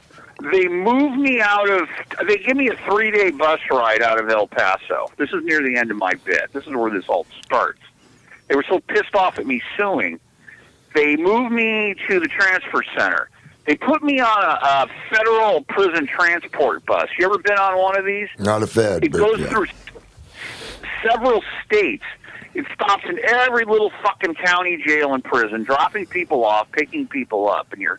Speaker 5: they move me out of they give me a three day bus ride out of El Paso. This is near the end of my bit. This is where this all starts. They were so pissed off at me suing. They moved me to the transfer center. They put me on a, a federal prison transport bus. You ever been on one of these?
Speaker 1: Not a Fed,
Speaker 5: It goes
Speaker 1: yeah.
Speaker 5: through several states. It stops in every little fucking county jail and prison, dropping people off, picking people up, and you're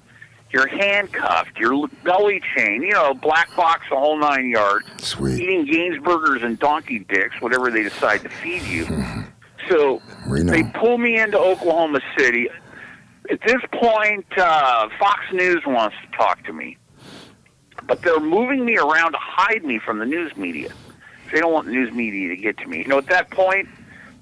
Speaker 5: you're handcuffed, you're belly chained, you know, black box, the whole nine yards.
Speaker 1: Sweet.
Speaker 5: Eating Gainsburgers and donkey dicks, whatever they decide to feed you. <laughs> so
Speaker 1: We know.
Speaker 5: they pull me into Oklahoma City. At this point, uh, Fox News wants to talk to me, but they're moving me around to hide me from the news media. They don't want the news media to get to me. You know, at that point,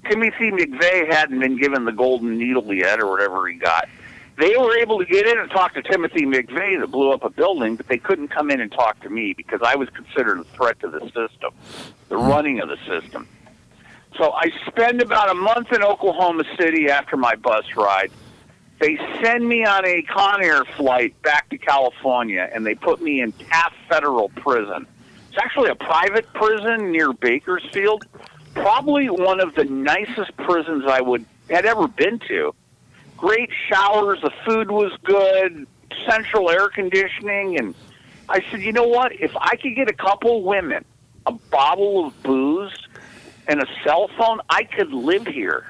Speaker 5: Timothy McVeigh hadn't been given the golden needle yet, or whatever he got. They were able to get in and talk to Timothy McVeigh that blew up a building, but they couldn't come in and talk to me because I was considered a threat to the system, the running of the system. So I spend about a month in Oklahoma City after my bus ride. They send me on a Con Air flight back to California, and they put me in Taft Federal Prison. It's actually a private prison near Bakersfield. Probably one of the nicest prisons I would had ever been to. Great showers, the food was good, central air conditioning, and I said, you know what? If I could get a couple women, a bottle of booze, and a cell phone, I could live here.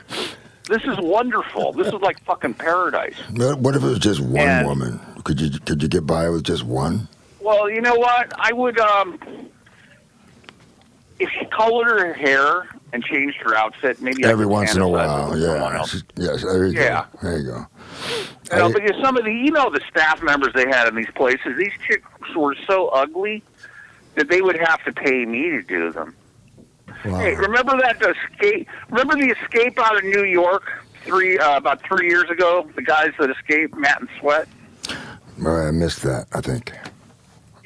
Speaker 5: This is wonderful. This is like fucking paradise.
Speaker 1: What if it was just one
Speaker 5: And-
Speaker 1: woman? Could you could you get by with just one?
Speaker 5: Well, you know what? I would um if she colored her hair and changed her outfit, maybe
Speaker 1: Every once in a while, yeah. Yes, there you
Speaker 5: Yeah.
Speaker 1: go. There you go.
Speaker 5: You know, because some of the you know the staff members they had in these places, these chicks were so ugly that they would have to pay me to do them.
Speaker 1: wow.
Speaker 5: Hey, remember that escape? Remember the escape out of New York three uh, about three years ago? The guys that escaped, Matt and Sweat.
Speaker 1: I missed that. I think.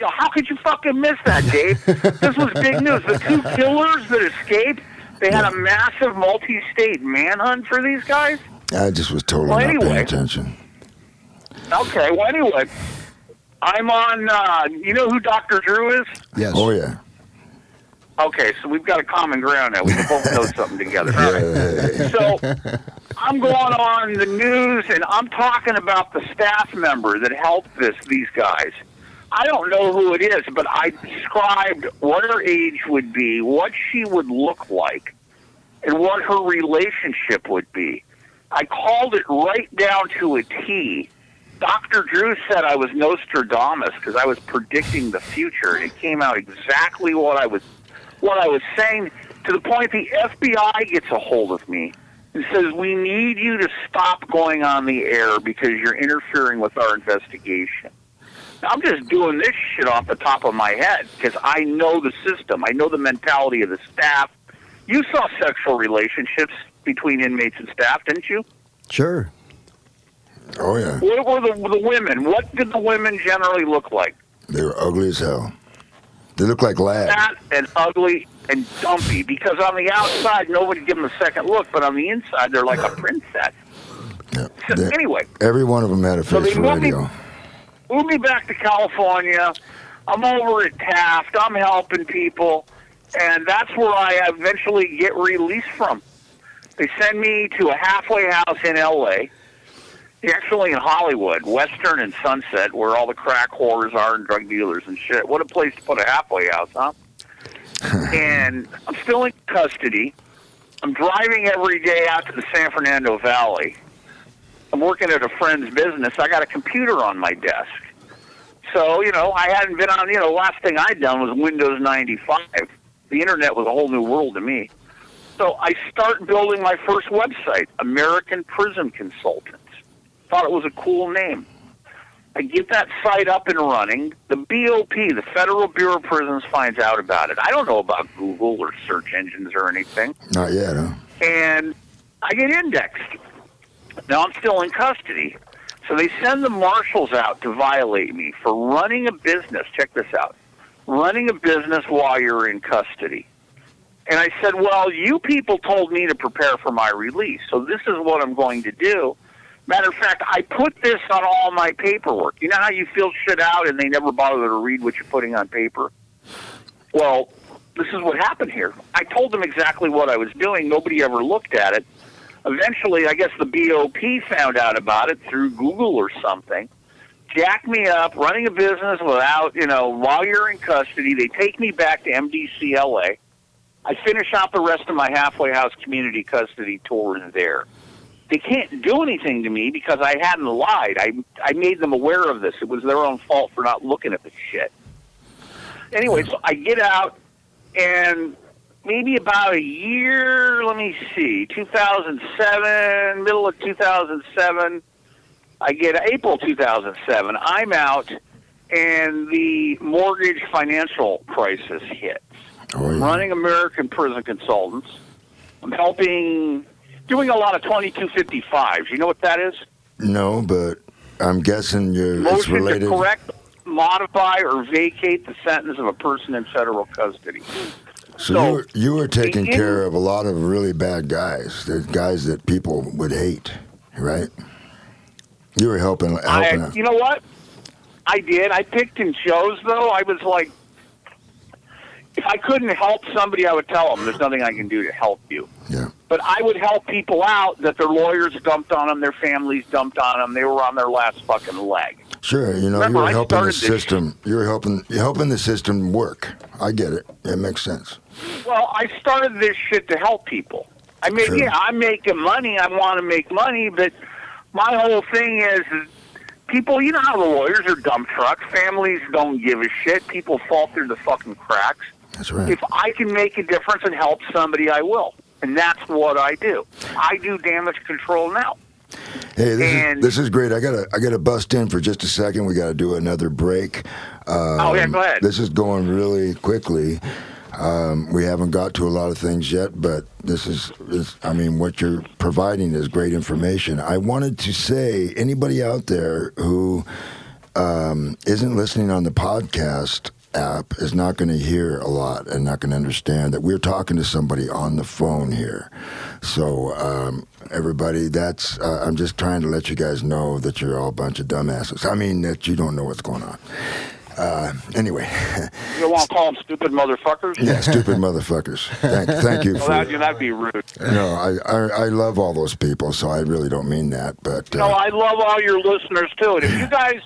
Speaker 5: Yo, how could you fucking miss that, Dave? this was big news. The two killers that escaped, they had a massive multi-state manhunt for these guys.
Speaker 1: I just was totally
Speaker 5: Well,
Speaker 1: not paying attention.
Speaker 5: Okay, well, anyway, I'm on. Uh, you know who Dr. Drew is?
Speaker 4: Yes.
Speaker 1: Oh yeah.
Speaker 5: Okay, so we've got a common ground now. We can both know something together. All right.
Speaker 1: Yeah.
Speaker 5: So I'm going on the news and I'm talking about the staff member that helped this these guys. I don't know who it is, but I described what her age would be, what she would look like, and what her relationship would be. I called it right down to a T. Dr. Drew said I was Nostradamus because I was predicting the future, it came out exactly what I was what I was saying to the point the FBI gets a hold of me and says, We need you to stop going on the air because you're interfering with our investigation. Now, I'm just doing this shit off the top of my head because I know the system. I know the mentality of the staff. You saw sexual relationships between inmates and staff, didn't you?
Speaker 4: Sure.
Speaker 1: Oh yeah.
Speaker 5: What were the, the women? What did the women generally look like?
Speaker 1: They were ugly as hell. They look like lads.
Speaker 5: fat and ugly and dumpy because on the outside nobody give them a second look, but on the inside they're like a <sighs> princess.
Speaker 1: Yeah.
Speaker 5: So anyway,
Speaker 1: every one of them had a face
Speaker 5: they
Speaker 1: for
Speaker 5: moved
Speaker 1: radio.
Speaker 5: Move me back to California. I'm over at Taft. I'm helping people, and that's where I eventually get released from. They send me to a halfway house in L.A. Actually, in Hollywood, Western and Sunset, where all the crack whores are and drug dealers and shit. What a place to put a halfway house, huh? <laughs> and I'm still in custody. I'm driving every day out to the San Fernando Valley. I'm working at a friend's business. I got a computer on my desk. So, you know, I hadn't been on, you know, last thing I'd done was Windows 95. The internet was a whole new world to me. So I start building my first website, American Prison Consultants. Thought it was a cool name. I get that site up and running. The BOP, the Federal Bureau of Prisons, finds out about it. I don't know about Google or search engines or anything
Speaker 1: Not yet, huh?
Speaker 5: and I get indexed. Now I'm still in custody. So they send the marshals out to violate me for running a business. Check this out. Running a business while you're in custody. And I said, Well, you people told me to prepare for my release, so this is what I'm going to do. Matter of fact, I put this on all my paperwork. You know how you fill shit out and they never bother to read what you're putting on paper? Well, this is what happened here. I told them exactly what I was doing. Nobody ever looked at it. Eventually, I guess the BOP found out about it through Google or something. Jack me up, running a business without, you know, while you're in custody. They take me back to MDCLA. I finish out the rest of my halfway house community custody tour there. They can't do anything to me because I hadn't lied. I I made them aware of this. It was their own fault for not looking at the shit. Anyway, so I get out and maybe about a year, let me see, 2007, middle of 2007, I get April 2007. I'm out and the mortgage financial crisis hits.
Speaker 1: Oh, yeah.
Speaker 5: Running American Prison Consultants. I'm helping, doing a lot of 2255s. You know what that is?
Speaker 1: No, but I'm guessing you're, it's
Speaker 5: Motion to
Speaker 1: related.
Speaker 5: correct, modify, or vacate the sentence of a person in federal custody.
Speaker 1: So,
Speaker 5: So,
Speaker 1: you, were, you were taking
Speaker 5: in-
Speaker 1: care of a lot of really bad guys, the guys that people would hate, right? You were helping helping.
Speaker 5: I, you know what? I did. I picked and chose, though. I was like, if I couldn't help somebody, I would tell them, there's nothing I can do to help you.
Speaker 1: Yeah.
Speaker 5: But I would help people out that their lawyers dumped on them, their families dumped on them, they were on their last fucking leg.
Speaker 1: Sure, you know,
Speaker 5: Remember,
Speaker 1: you were helping the
Speaker 5: this-
Speaker 1: system. You were helping you're helping the system work. I get it. It makes sense.
Speaker 5: Well, I started this shit to help people. I mean,
Speaker 1: Sure.
Speaker 5: yeah, I'm making money. I want to make money, but my whole thing is, is people. You know how the lawyers are dump trucks. Families don't give a shit. People fall through the fucking cracks.
Speaker 1: That's right.
Speaker 5: If I can make a difference and help somebody, I will, and that's what I do. I do damage control now.
Speaker 1: Hey, this
Speaker 5: and-
Speaker 1: is this is great. I gotta I gotta bust in for just a second. We gotta do another break. Um,
Speaker 5: Oh, yeah, go ahead.
Speaker 1: This is going really quickly. Um, we haven't got to a lot of things yet, but this is, is I mean, what you're providing is great information. I wanted to say, anybody out there who um, isn't listening on the podcast app is not going to hear a lot and not going to understand that we're talking to somebody on the phone here. So, um, everybody, that's uh, I'm just trying to let you guys know that you're all a bunch of dumbasses. I mean, that you don't know what's going on. Uh, anyway, <laughs>
Speaker 5: You want to call them stupid motherfuckers?
Speaker 1: yeah, stupid <laughs> motherfuckers. Thank, thank you
Speaker 5: Well,
Speaker 1: for.
Speaker 5: that, that'd be rude.
Speaker 1: No, I, I I love all those people, so I really don't mean that. But uh,
Speaker 5: No, I love all your listeners too. And if you <laughs> guys,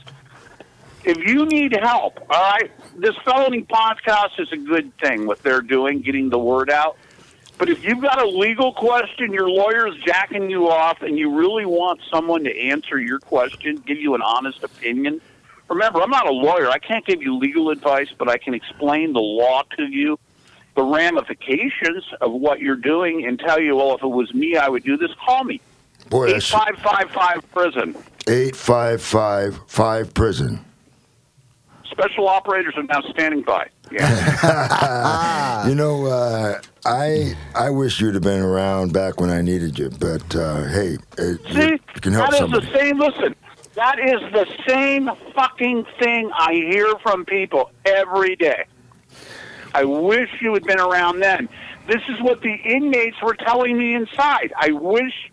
Speaker 5: if you need help, all right, this felony podcast is a good thing. What they're doing, getting the word out. But if you've got a legal question, your lawyer's jacking you off, and you really want someone to answer your question, give you an honest opinion. Remember, I'm not a lawyer. I can't give you legal advice, but I can explain the law to you, the ramifications of what you're doing, and tell you, well, if it was me, I would do this. Call me.
Speaker 1: boy,
Speaker 5: Eight
Speaker 1: that's
Speaker 5: five five five prison.
Speaker 1: eight five five five prison.
Speaker 5: Special operators are now standing by. Yeah. <laughs>
Speaker 1: You know, uh, I I wish you'd have been around back when I needed you, but uh, hey, it,
Speaker 5: See,
Speaker 1: you can help
Speaker 5: that is
Speaker 1: somebody.
Speaker 5: the same. Listen, that is the same fucking thing I hear from people every day. I wish you had been around then. This is what the inmates were telling me inside. I wish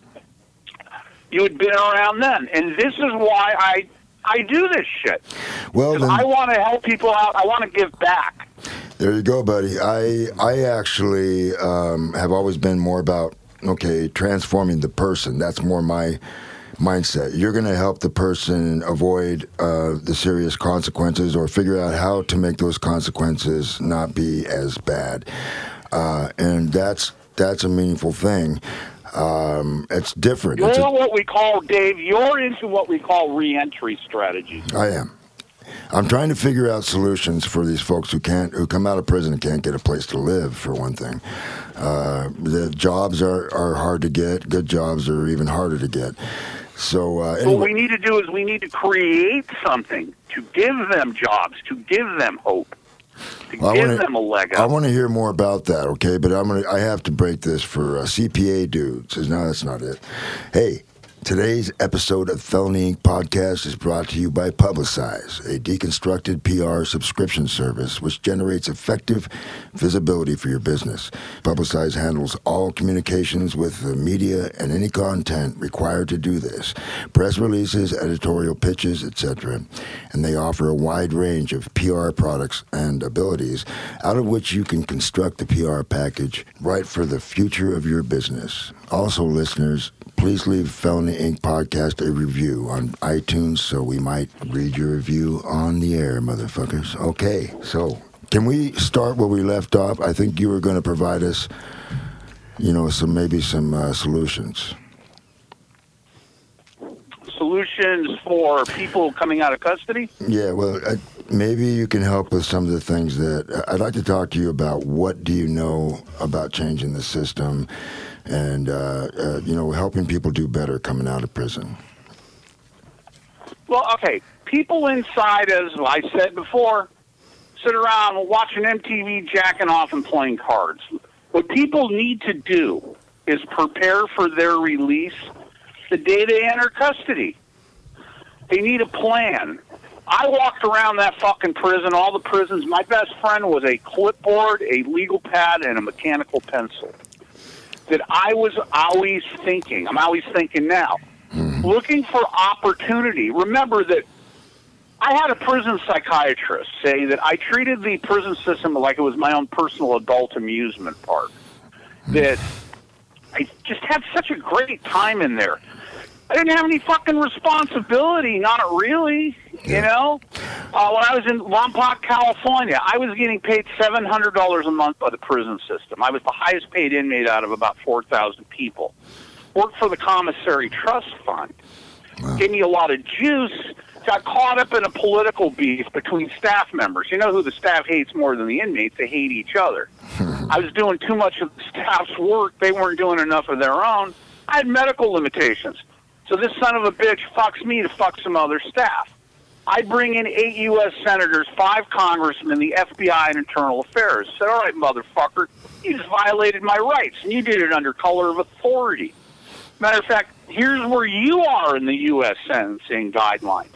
Speaker 5: you had been around then, and this is why I I do this shit.
Speaker 1: Well, then,
Speaker 5: I want to help people out. I want to give back.
Speaker 1: there you go, buddy. I I actually um, have always been more about okay, transforming the person. That's more my mindset. You're going to help the person avoid uh, the serious consequences or figure out how to make those consequences not be as bad. Uh, and that's that's a meaningful thing. Um, it's different.
Speaker 5: You're
Speaker 1: It's a,
Speaker 5: what we call Dave. You're into what we call reentry strategies.
Speaker 1: I am. I'm trying to figure out solutions for these folks who can't, who come out of prison and can't get a place to live. For one thing, uh, the jobs are, are hard to get. Good jobs are even harder to get. So uh,
Speaker 5: What we need to do is we need to create something to give them jobs, to give them hope, to
Speaker 1: Well,
Speaker 5: give
Speaker 1: wanna-
Speaker 5: them a leg up.
Speaker 1: I want to hear more about that. Okay, but I'm gonna, I have to break this for uh, CPA dudes. No, that's not it. Hey. Today's episode of Felony Inc. podcast is brought to you by Publicize, a deconstructed PR subscription service which generates effective visibility for your business. Publicize handles all communications with the media and any content required to do this press releases, editorial pitches, etc. And they offer a wide range of PR products and abilities out of which you can construct the PR package right for the future of your business. Also, listeners, please leave Felony Inc. podcast a review on iTunes so we might read your review on the air, motherfuckers. Okay, so can we start where we left off? I think you were going to provide us, you know, some maybe some uh, solutions.
Speaker 5: Solutions for people coming out of custody?
Speaker 1: Yeah, well, uh, maybe you can help with some of the things that I'd like to talk to you about. What do you know about changing the system, and uh, uh, you know, helping people do better coming out of prison?
Speaker 5: Well, okay. People inside, as I said before, sit around watching MTV, jacking off, and playing cards. What people need to do is prepare for their release the day they enter custody. They need a plan. I walked around that fucking prison, all the prisons. My best friend was a clipboard, a legal pad, and a mechanical pencil. That I was always thinking, I'm always thinking now, hmm. looking for opportunity. Remember that I had a prison psychiatrist say that I treated the prison system like it was my own personal adult amusement park. That hmm. I just had such a great time in there. I didn't have any fucking responsibility, not really. You know, uh, when I was in Lompoc, California, I was getting paid seven hundred dollars a month by the prison system. I was the highest paid inmate out of about four thousand people. Worked for the commissary trust fund. Gave me a lot of juice. Got caught up in a political beef between staff members. You know who the staff hates more than the inmates? They hate each other. <laughs> I was doing too much of the staff's work. They weren't doing enough of their own. I had medical limitations. So this son of a bitch fucks me to fuck some other staff. I bring in eight U.S. senators, five congressmen, the FBI, and internal affairs. Said, all right, motherfucker, you just violated my rights, and you did it under color of authority. Matter of fact, here's where you are in the U.S. sentencing guidelines.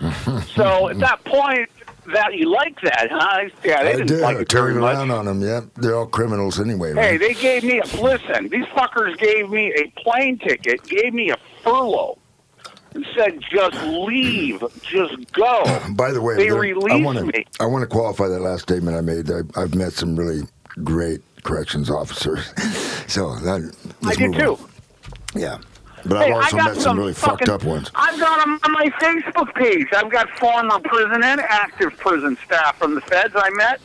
Speaker 5: <laughs> so at that point, that you like that, huh? Yeah, they
Speaker 1: I
Speaker 5: didn't
Speaker 1: did.
Speaker 5: like
Speaker 1: I
Speaker 5: it very
Speaker 1: turned
Speaker 5: much.
Speaker 1: around on them. yeah. they're all criminals anyway.
Speaker 5: Hey,
Speaker 1: Right?
Speaker 5: they gave me a listen. These fuckers gave me a plane ticket, gave me a furlough, and said, "Just leave, just go." <clears throat>
Speaker 1: By the way,
Speaker 5: they
Speaker 1: I
Speaker 5: released
Speaker 1: want to
Speaker 5: me.
Speaker 1: I want to qualify that last statement I made. I, I've met some really great corrections officers, <laughs> so that
Speaker 5: I did
Speaker 1: move
Speaker 5: too.
Speaker 1: on. Yeah, but
Speaker 5: Hey,
Speaker 1: I've also met some really
Speaker 5: fucking,
Speaker 1: fucked up ones.
Speaker 5: I've got them on my Facebook page. I've got former prison and active prison staff from the feds I met.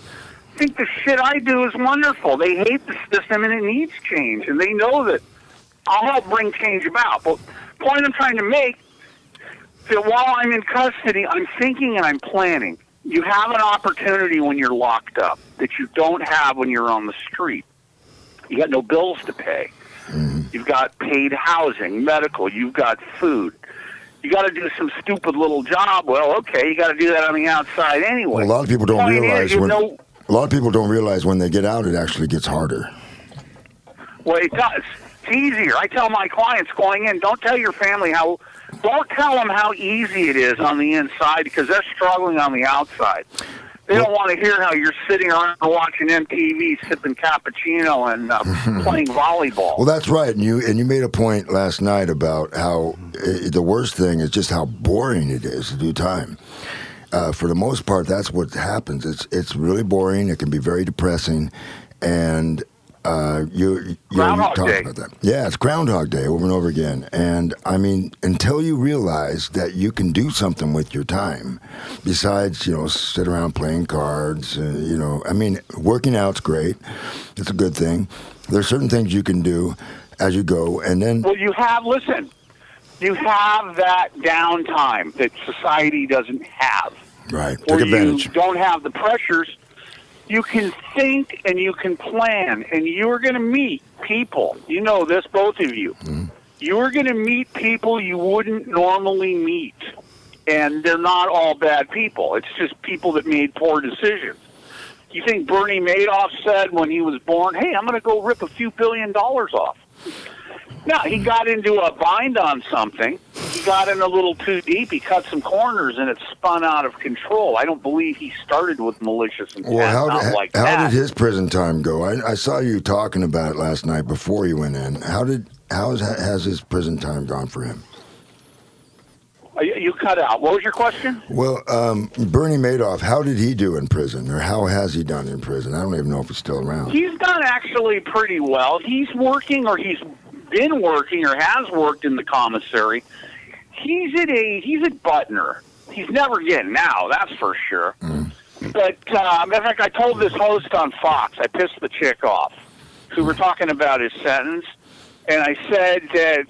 Speaker 5: Think the shit I do is wonderful. They hate the system and it needs change, and they know that I'll help bring change about. But point I'm trying to make that while I'm in custody, I'm thinking and I'm planning. You have an opportunity when you're locked up that you don't have when you're on the street. You got no bills to pay. You've got paid housing, medical. You've got food. You got to do some stupid little job. Well, okay, you got to do that on the outside anyway.
Speaker 1: Well, a lot of people don't
Speaker 5: Point is,
Speaker 1: realize
Speaker 5: you
Speaker 1: when
Speaker 5: know-
Speaker 1: a lot of people don't realize when they get out, it actually gets harder.
Speaker 5: Well, it does. It's easier. I tell my clients going in, don't tell your family how, don't tell them how easy it is on the inside because they're struggling on the outside. They don't want to hear how you're sitting around watching MTV, sipping cappuccino and uh, <laughs> playing volleyball.
Speaker 1: Well, that's right, and you and you made a point last night about how uh, the worst thing is just how boring it is to do time. Uh, for the most part, that's what happens. It's it's really boring. It can be very depressing, and uh, you you, you
Speaker 5: Groundhog
Speaker 1: talked
Speaker 5: Day.
Speaker 1: about that. Yeah, it's Groundhog Day over and over again. And I mean, until you realize that you can do something with your time, besides you know sit around playing cards. Uh, you know, I mean, working out's great. It's a good thing. There's certain things you can do as you go, and then
Speaker 5: Well, you have, listen, you have that downtime that society doesn't have.
Speaker 1: right,
Speaker 5: Or
Speaker 1: take advantage.
Speaker 5: you don't have the pressures. You can think and you can plan, and you're going to meet people. You know this, both of you.
Speaker 1: Mm-hmm.
Speaker 5: You're going to meet people you wouldn't normally meet, and they're not all bad people. It's just people that made poor decisions. You think Bernie Madoff said when he was born, "Hey, I'm going to go rip a few billion dollars off"? No, he got into a bind on something. Got in a little too deep. He cut some corners, and it spun out of control. I don't believe he started with malicious intent.
Speaker 1: Well, how, did,
Speaker 5: like
Speaker 1: how
Speaker 5: that.
Speaker 1: did his prison time go? I, I saw you talking about it last night before you went in. How did how has, has his prison time gone for him?
Speaker 5: Uh, You you cut out. What was your question?
Speaker 1: Well, um, Bernie Madoff, how did he do in prison, or how has he done in prison? I don't even know if he's still around.
Speaker 5: He's done actually pretty well. He's working, or he's been working, or has worked in the commissary. He's at a he's at Butner. He's never getting out. That's for sure. But uh, matter of fact, I told this host on Fox. I pissed the chick off. We were talking about his sentence, and I said that.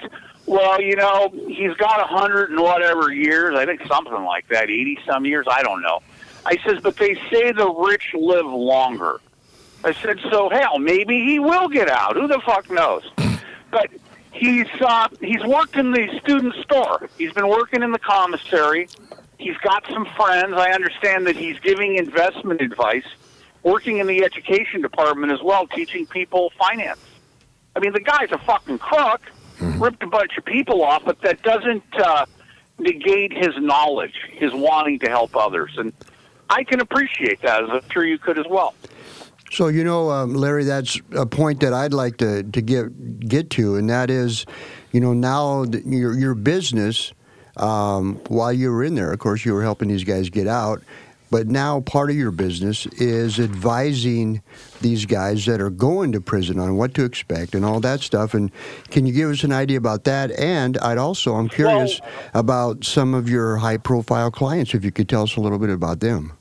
Speaker 5: Well, you know, he's got a hundred and whatever years. I think something like that, eighty some years. I don't know. I says, but they say the rich live longer. I said, so hell, maybe he will get out. Who the fuck knows? <clears throat> But he's uh, he's worked in the student store. He's been working in the commissary. He's got some friends. I understand that he's giving investment advice, working in the education department as well, teaching people finance. I mean, the guy's a fucking crook, ripped a bunch of people off, but that doesn't uh, negate his knowledge, his wanting to help others. And I can appreciate that, as I'm sure you could as well.
Speaker 4: So you know, um, Larry, that's a point that I'd like to, to get get to, and that is, you know, now that your your business, um, while you were in there, of course, you were helping these guys get out, but now part of your business is advising these guys that are going to prison on what to expect and all that stuff. And can you give us an idea about that? And I'd also, I'm curious about some of your high profile clients, if you could tell us a little bit about them.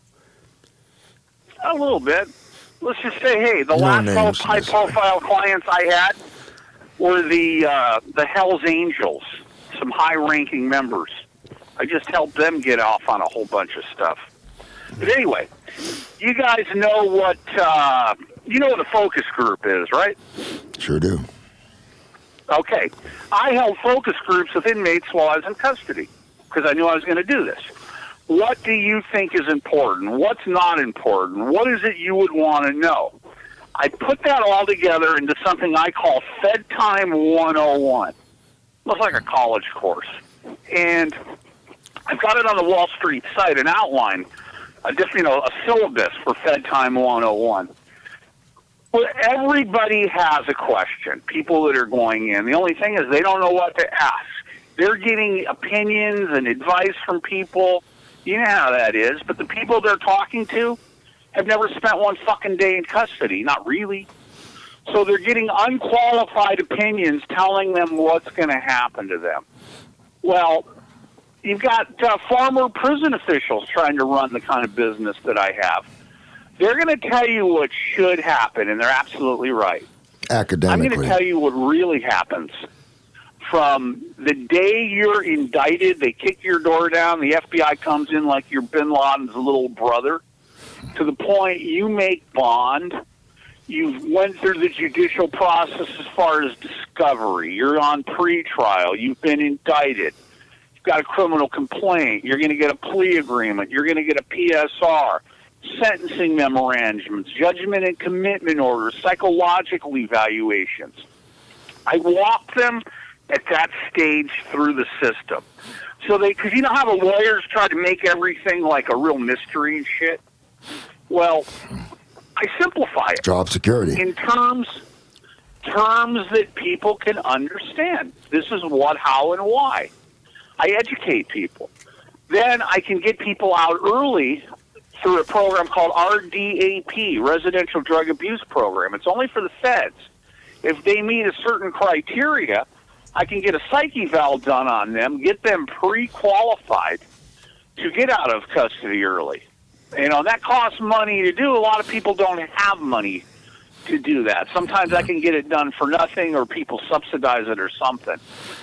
Speaker 5: A little bit. Let's just say, hey, the
Speaker 1: No
Speaker 5: last
Speaker 1: names
Speaker 5: most high-profile clients I had were the uh, the Hell's Angels, some high-ranking members. I just helped them get off on a whole bunch of stuff. But anyway, you guys know what uh, you know what a focus group is, right?
Speaker 1: Sure do.
Speaker 5: Okay. I held focus groups with inmates while I was in custody because I knew I was going to do this. What do you think is important? What's not important? What is it you would want to know? I put that all together into something I call Fed Time 101. Looks like a college course. And I've got it on the Wall Street site, an outline, a diff- you know, a syllabus for Fed Time 101. Well, everybody has a question. People that are going in. The only thing is they don't know what to ask. They're getting opinions and advice from people. You know how that is. But the people they're talking to have never spent one fucking day in custody. Not really. So they're getting unqualified opinions telling them what's going to happen to them. Well, you've got uh, former prison officials trying to run the kind of business that I have. They're going to tell you what should happen, and they're absolutely right. Academically. I'm going to tell you what really happens. From the day you're indicted, they kick your door down, the FBI comes in like you're bin Laden's little brother, to the point you make bond. You've went through the judicial process as far as discovery. You're on pretrial. You've been indicted. You've got a criminal complaint. You're going to get a plea agreement. You're going to get a PSR sentencing memorandums, judgment and commitment orders, psychological evaluations. I walk them at that stage through the system. So they, because you know how the lawyers try to make everything like a real mystery and shit? Well, I simplify it
Speaker 1: Job security.
Speaker 5: in terms terms that people can understand. This is what, how, and why. I educate people. Then I can get people out early through a program called RDAP, Residential Drug Abuse Program. It's only for the feds. If they meet a certain criteria, I can get a psyche eval done on them, get them pre-qualified to get out of custody early. You know, that costs money to do. A lot of people don't have money to do that. Sometimes I can get it done for nothing or people subsidize it or something.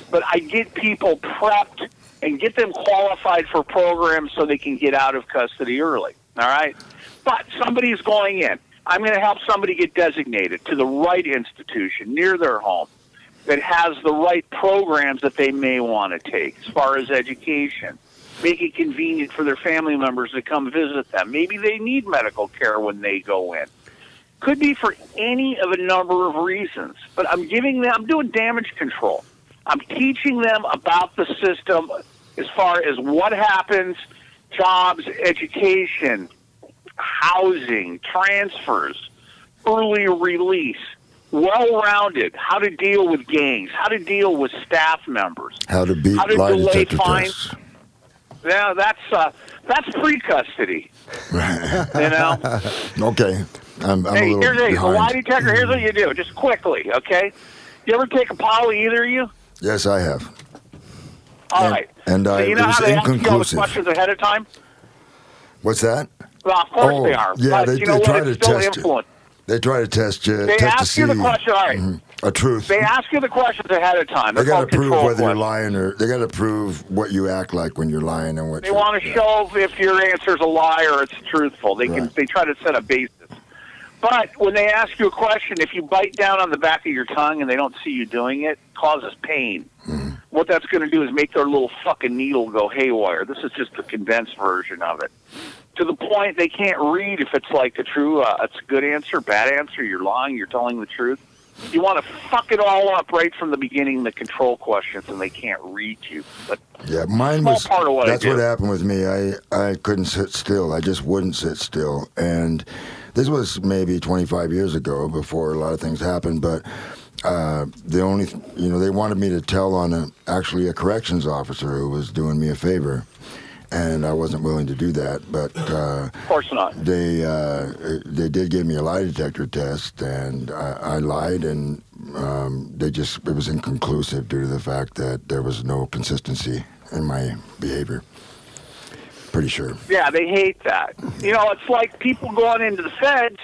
Speaker 5: But I get people prepped and get them qualified for programs so they can get out of custody early. All right? But somebody's going in. I'm going to help somebody get designated to the right institution near their home that has the right programs that they may want to take as far as education. Make it convenient for their family members to come visit them. Maybe they need medical care when they go in. Could be for any of a number of reasons. But I'm giving them, I'm doing damage control. I'm teaching them about the system as far as what happens, jobs, education, housing, transfers, early release, well rounded, how to deal with gangs, how to deal with staff members.
Speaker 1: How to beat
Speaker 5: How to
Speaker 1: lie
Speaker 5: delay fines. Yeah, that's uh, that's pre custody. <laughs> You know?
Speaker 1: Okay. I'm, I'm a
Speaker 5: hey,
Speaker 1: little
Speaker 5: here's a, a lie detector. Here's what you do, just quickly, okay? You ever take a poly, either of you?
Speaker 1: Yes, I have.
Speaker 5: All
Speaker 1: And-
Speaker 5: right.
Speaker 1: and
Speaker 5: so
Speaker 1: I-
Speaker 5: you know how they ask you all the questions ahead of time?
Speaker 1: What's that?
Speaker 5: Well, of course
Speaker 1: Oh,
Speaker 5: they are.
Speaker 1: yeah,
Speaker 5: but
Speaker 1: they-
Speaker 5: you know
Speaker 1: they
Speaker 5: what?
Speaker 1: try
Speaker 5: It's
Speaker 1: to
Speaker 5: still
Speaker 1: test it. They try to test you.
Speaker 5: They
Speaker 1: test
Speaker 5: ask you the question. All right.
Speaker 1: mhm, a truth.
Speaker 5: They ask you the questions ahead of time.
Speaker 1: They
Speaker 5: They're
Speaker 1: got to prove
Speaker 5: control
Speaker 1: whether you're
Speaker 5: questions.
Speaker 1: lying or they got to prove what you act like when you're lying and what
Speaker 5: They
Speaker 1: you-
Speaker 5: want to
Speaker 1: yeah.
Speaker 5: show if your answer is a lie or it's truthful. They can.
Speaker 1: Right.
Speaker 5: They try to set a basis. But when they ask you a question, if you bite down on the back of your tongue and they don't see you doing it, it causes pain.
Speaker 1: Mm-hmm.
Speaker 5: What that's going to do is make their little fucking needle go haywire. This is just the condensed version of it. To the point they can't read if it's like a true, uh, it's a good answer, bad answer, you're lying, you're telling the truth. You want to fuck it all up right from the beginning, the control questions, and they can't read you. But
Speaker 1: Yeah, mine
Speaker 5: Small
Speaker 1: was.
Speaker 5: part of what
Speaker 1: that's what happened with me. I I couldn't sit still. I just wouldn't sit still. And this was maybe 25 years ago, before a lot of things happened. But uh, the only, th- you know, they wanted me to tell on a, actually a corrections officer who was doing me a favor, and I wasn't willing to do that. But uh,
Speaker 5: of course not.
Speaker 1: they uh, they did give me a lie detector test, and I, I lied, and um, they just it was inconclusive due to the fact that there was no consistency in my behavior. Pretty sure.
Speaker 5: Yeah, they hate that. You know, it's like people going into the feds.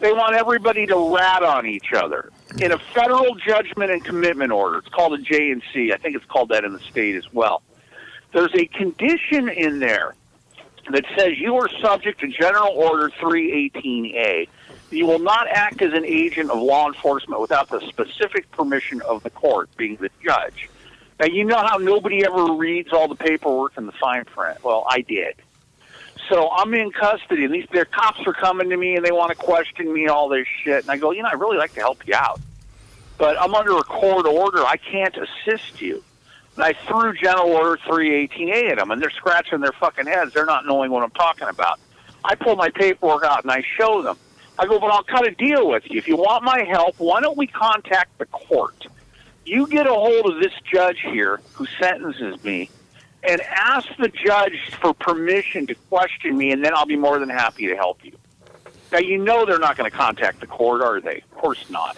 Speaker 5: They want everybody to rat on each other. In a federal judgment and commitment order, it's called a J and C. I think it's called that in the state as well. There's a condition in there that says you are subject to General Order 318A. You will not act as an agent of law enforcement without the specific permission of the court, being the judge. Now, you know how nobody ever reads all the paperwork and the fine print. Well, I did. So I'm in custody, and these their cops are coming to me, and they want to question me all this shit. And I go, you know, I really like to help you out, but I'm under a court order. I can't assist you. And I threw General Order 318A at them, and they're scratching their fucking heads. They're not knowing what I'm talking about. I pull my paperwork out and I show them. I go, but I'll cut a deal with you. If you want my help, why don't we contact the court? You get a hold of this judge here who sentences me and ask the judge for permission to question me, and then I'll be more than happy to help you. Now, you know they're not going to contact the court, are they? Of course not.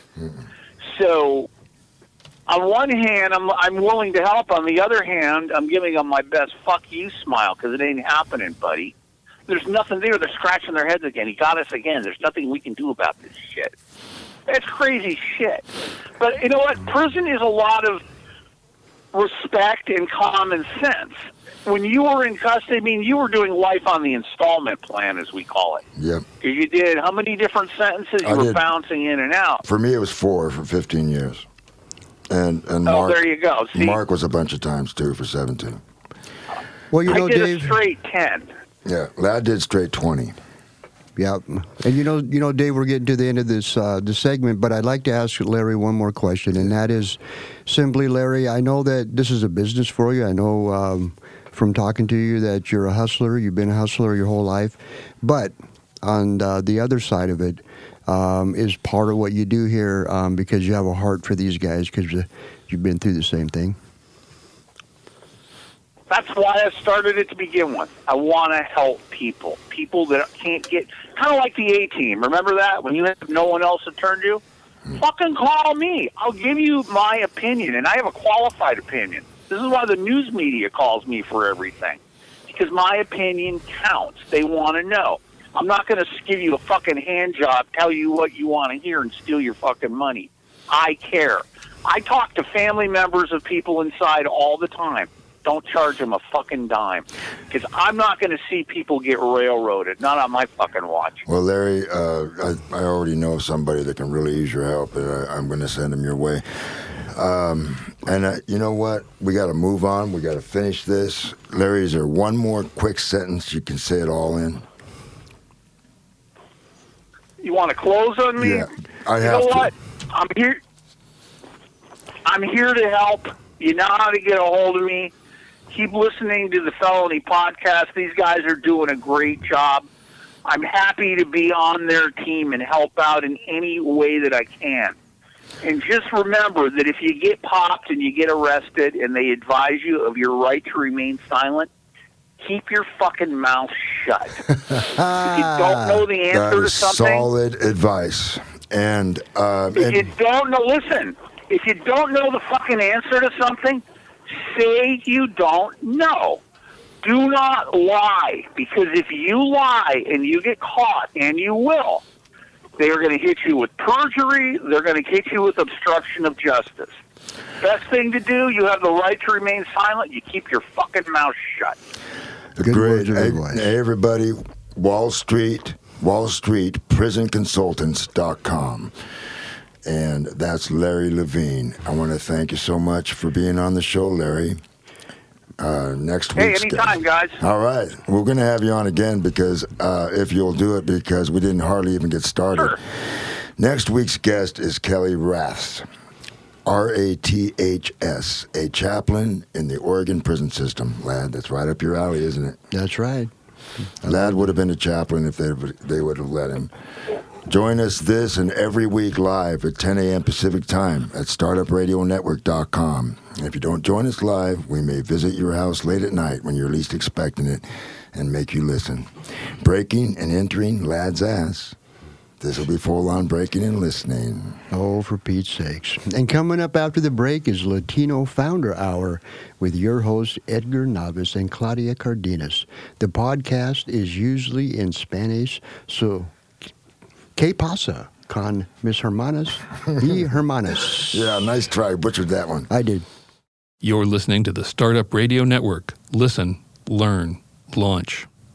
Speaker 5: So, on one hand, I'm, I'm willing to help. On the other hand, I'm giving them my best fuck you smile because it ain't happening, buddy. There's nothing there. They're scratching their heads again. He got us again. There's nothing we can do about this shit. That's crazy shit. But you know what? Prison is a lot of respect and common sense. When you were in custody, I mean, you were doing life on the installment plan, as we call it.
Speaker 1: Yep.
Speaker 5: you did how many different sentences? You
Speaker 1: I
Speaker 5: were
Speaker 1: did.
Speaker 5: bouncing in and out.
Speaker 1: For me, it was four for 15 years. And and
Speaker 5: Oh,
Speaker 1: Mark
Speaker 5: there you go. See,
Speaker 1: Mark was a bunch of times too for 17.
Speaker 4: Well, you know,
Speaker 5: I did
Speaker 4: Dave.
Speaker 5: a straight ten.
Speaker 1: Yeah, Ladd did straight 20.
Speaker 4: Yeah, and you know, you know, Dave, we're getting to the end of this uh, the segment, but I'd like to ask Larry one more question, and that is simply, Larry. I know that this is a business for you. I know um, from talking to you that you're a hustler. You've been a hustler your whole life, but on uh, the other side of it um, is part of what you do here um, because you have a heart for these guys because you've been through the same thing.
Speaker 5: That's why I started it to begin with. I want to help people, people that can't get, kind of like the A team. Remember that when you have no one else to turn to? Fucking call me. I'll give you my opinion, and I have a qualified opinion. This is why the news media calls me for everything, because my opinion counts. They want to know. I'm not going to give you a fucking hand job, tell you what you want to hear, and steal your fucking money. I care. I talk to family members of people inside all the time. Don't charge them a fucking dime, because I'm not going to see people get railroaded. Not on my fucking watch.
Speaker 1: Well, Larry, uh, I, I already know somebody that can really use your help, and I, I'm going to send him your way. Um, and uh, you know what? We got to move on. We got to finish this. Larry, is there one more quick sentence you can say it all in?
Speaker 5: You want to close on me?
Speaker 1: Yeah, I
Speaker 5: you
Speaker 1: have
Speaker 5: know
Speaker 1: to.
Speaker 5: what? I'm here. I'm here to help. You know how to get a hold of me. Keep listening to the Felony Podcast. These guys are doing a great job. I'm happy to be on their team and help out in any way that I can. And just remember that if you get popped and you get arrested and they advise you of your right to remain silent, keep your fucking mouth shut. if you don't know the <laughs> answer to something,
Speaker 1: solid advice. And, uh,
Speaker 5: if you don't know, listen. If you don't know the fucking answer to something, say you don't know. Do not lie because if you lie and you get caught, and you will, they are going to hit you with perjury. They're going to hit you with obstruction of justice. Best thing to do, you have the right to remain silent. You keep your fucking mouth shut.
Speaker 4: Good
Speaker 1: Great.
Speaker 4: words of advice.
Speaker 1: everybody, Wall Street, Wall Street prisonconsultants.com. And that's Larry Levine. I want to thank you so much for being on the show, Larry. Uh, next week.
Speaker 5: Hey, anytime, guys.
Speaker 1: All right. We're going to have you on again because uh, if you'll do it, because we didn't hardly even get started.
Speaker 5: Sure.
Speaker 1: Next week's guest is Kelly Raths, R A T H S, a chaplain in the Oregon prison system. Ladd, that's right up your alley, isn't it?
Speaker 4: That's right.
Speaker 1: Ladd would have been a chaplain if they they would have let him. Join us this and every week live at 10 a.m. Pacific Time at startupradionetwork.com. And if you don't join us live, we may visit your house late at night when you're least expecting it and make you listen. Breaking and entering Ladd's ass. This will be full on breaking and listening.
Speaker 4: Oh, for Pete's sakes. And coming up after the break is Latino Founder Hour with your host, Edgar Navas and Claudia Cardenas. The podcast is usually in Spanish, so que pasa con mis hermanas <laughs> y hermanas?
Speaker 1: Yeah, nice try. Butchered that one.
Speaker 4: I did.
Speaker 2: You're listening to the Startup Radio Network. Listen, learn, launch.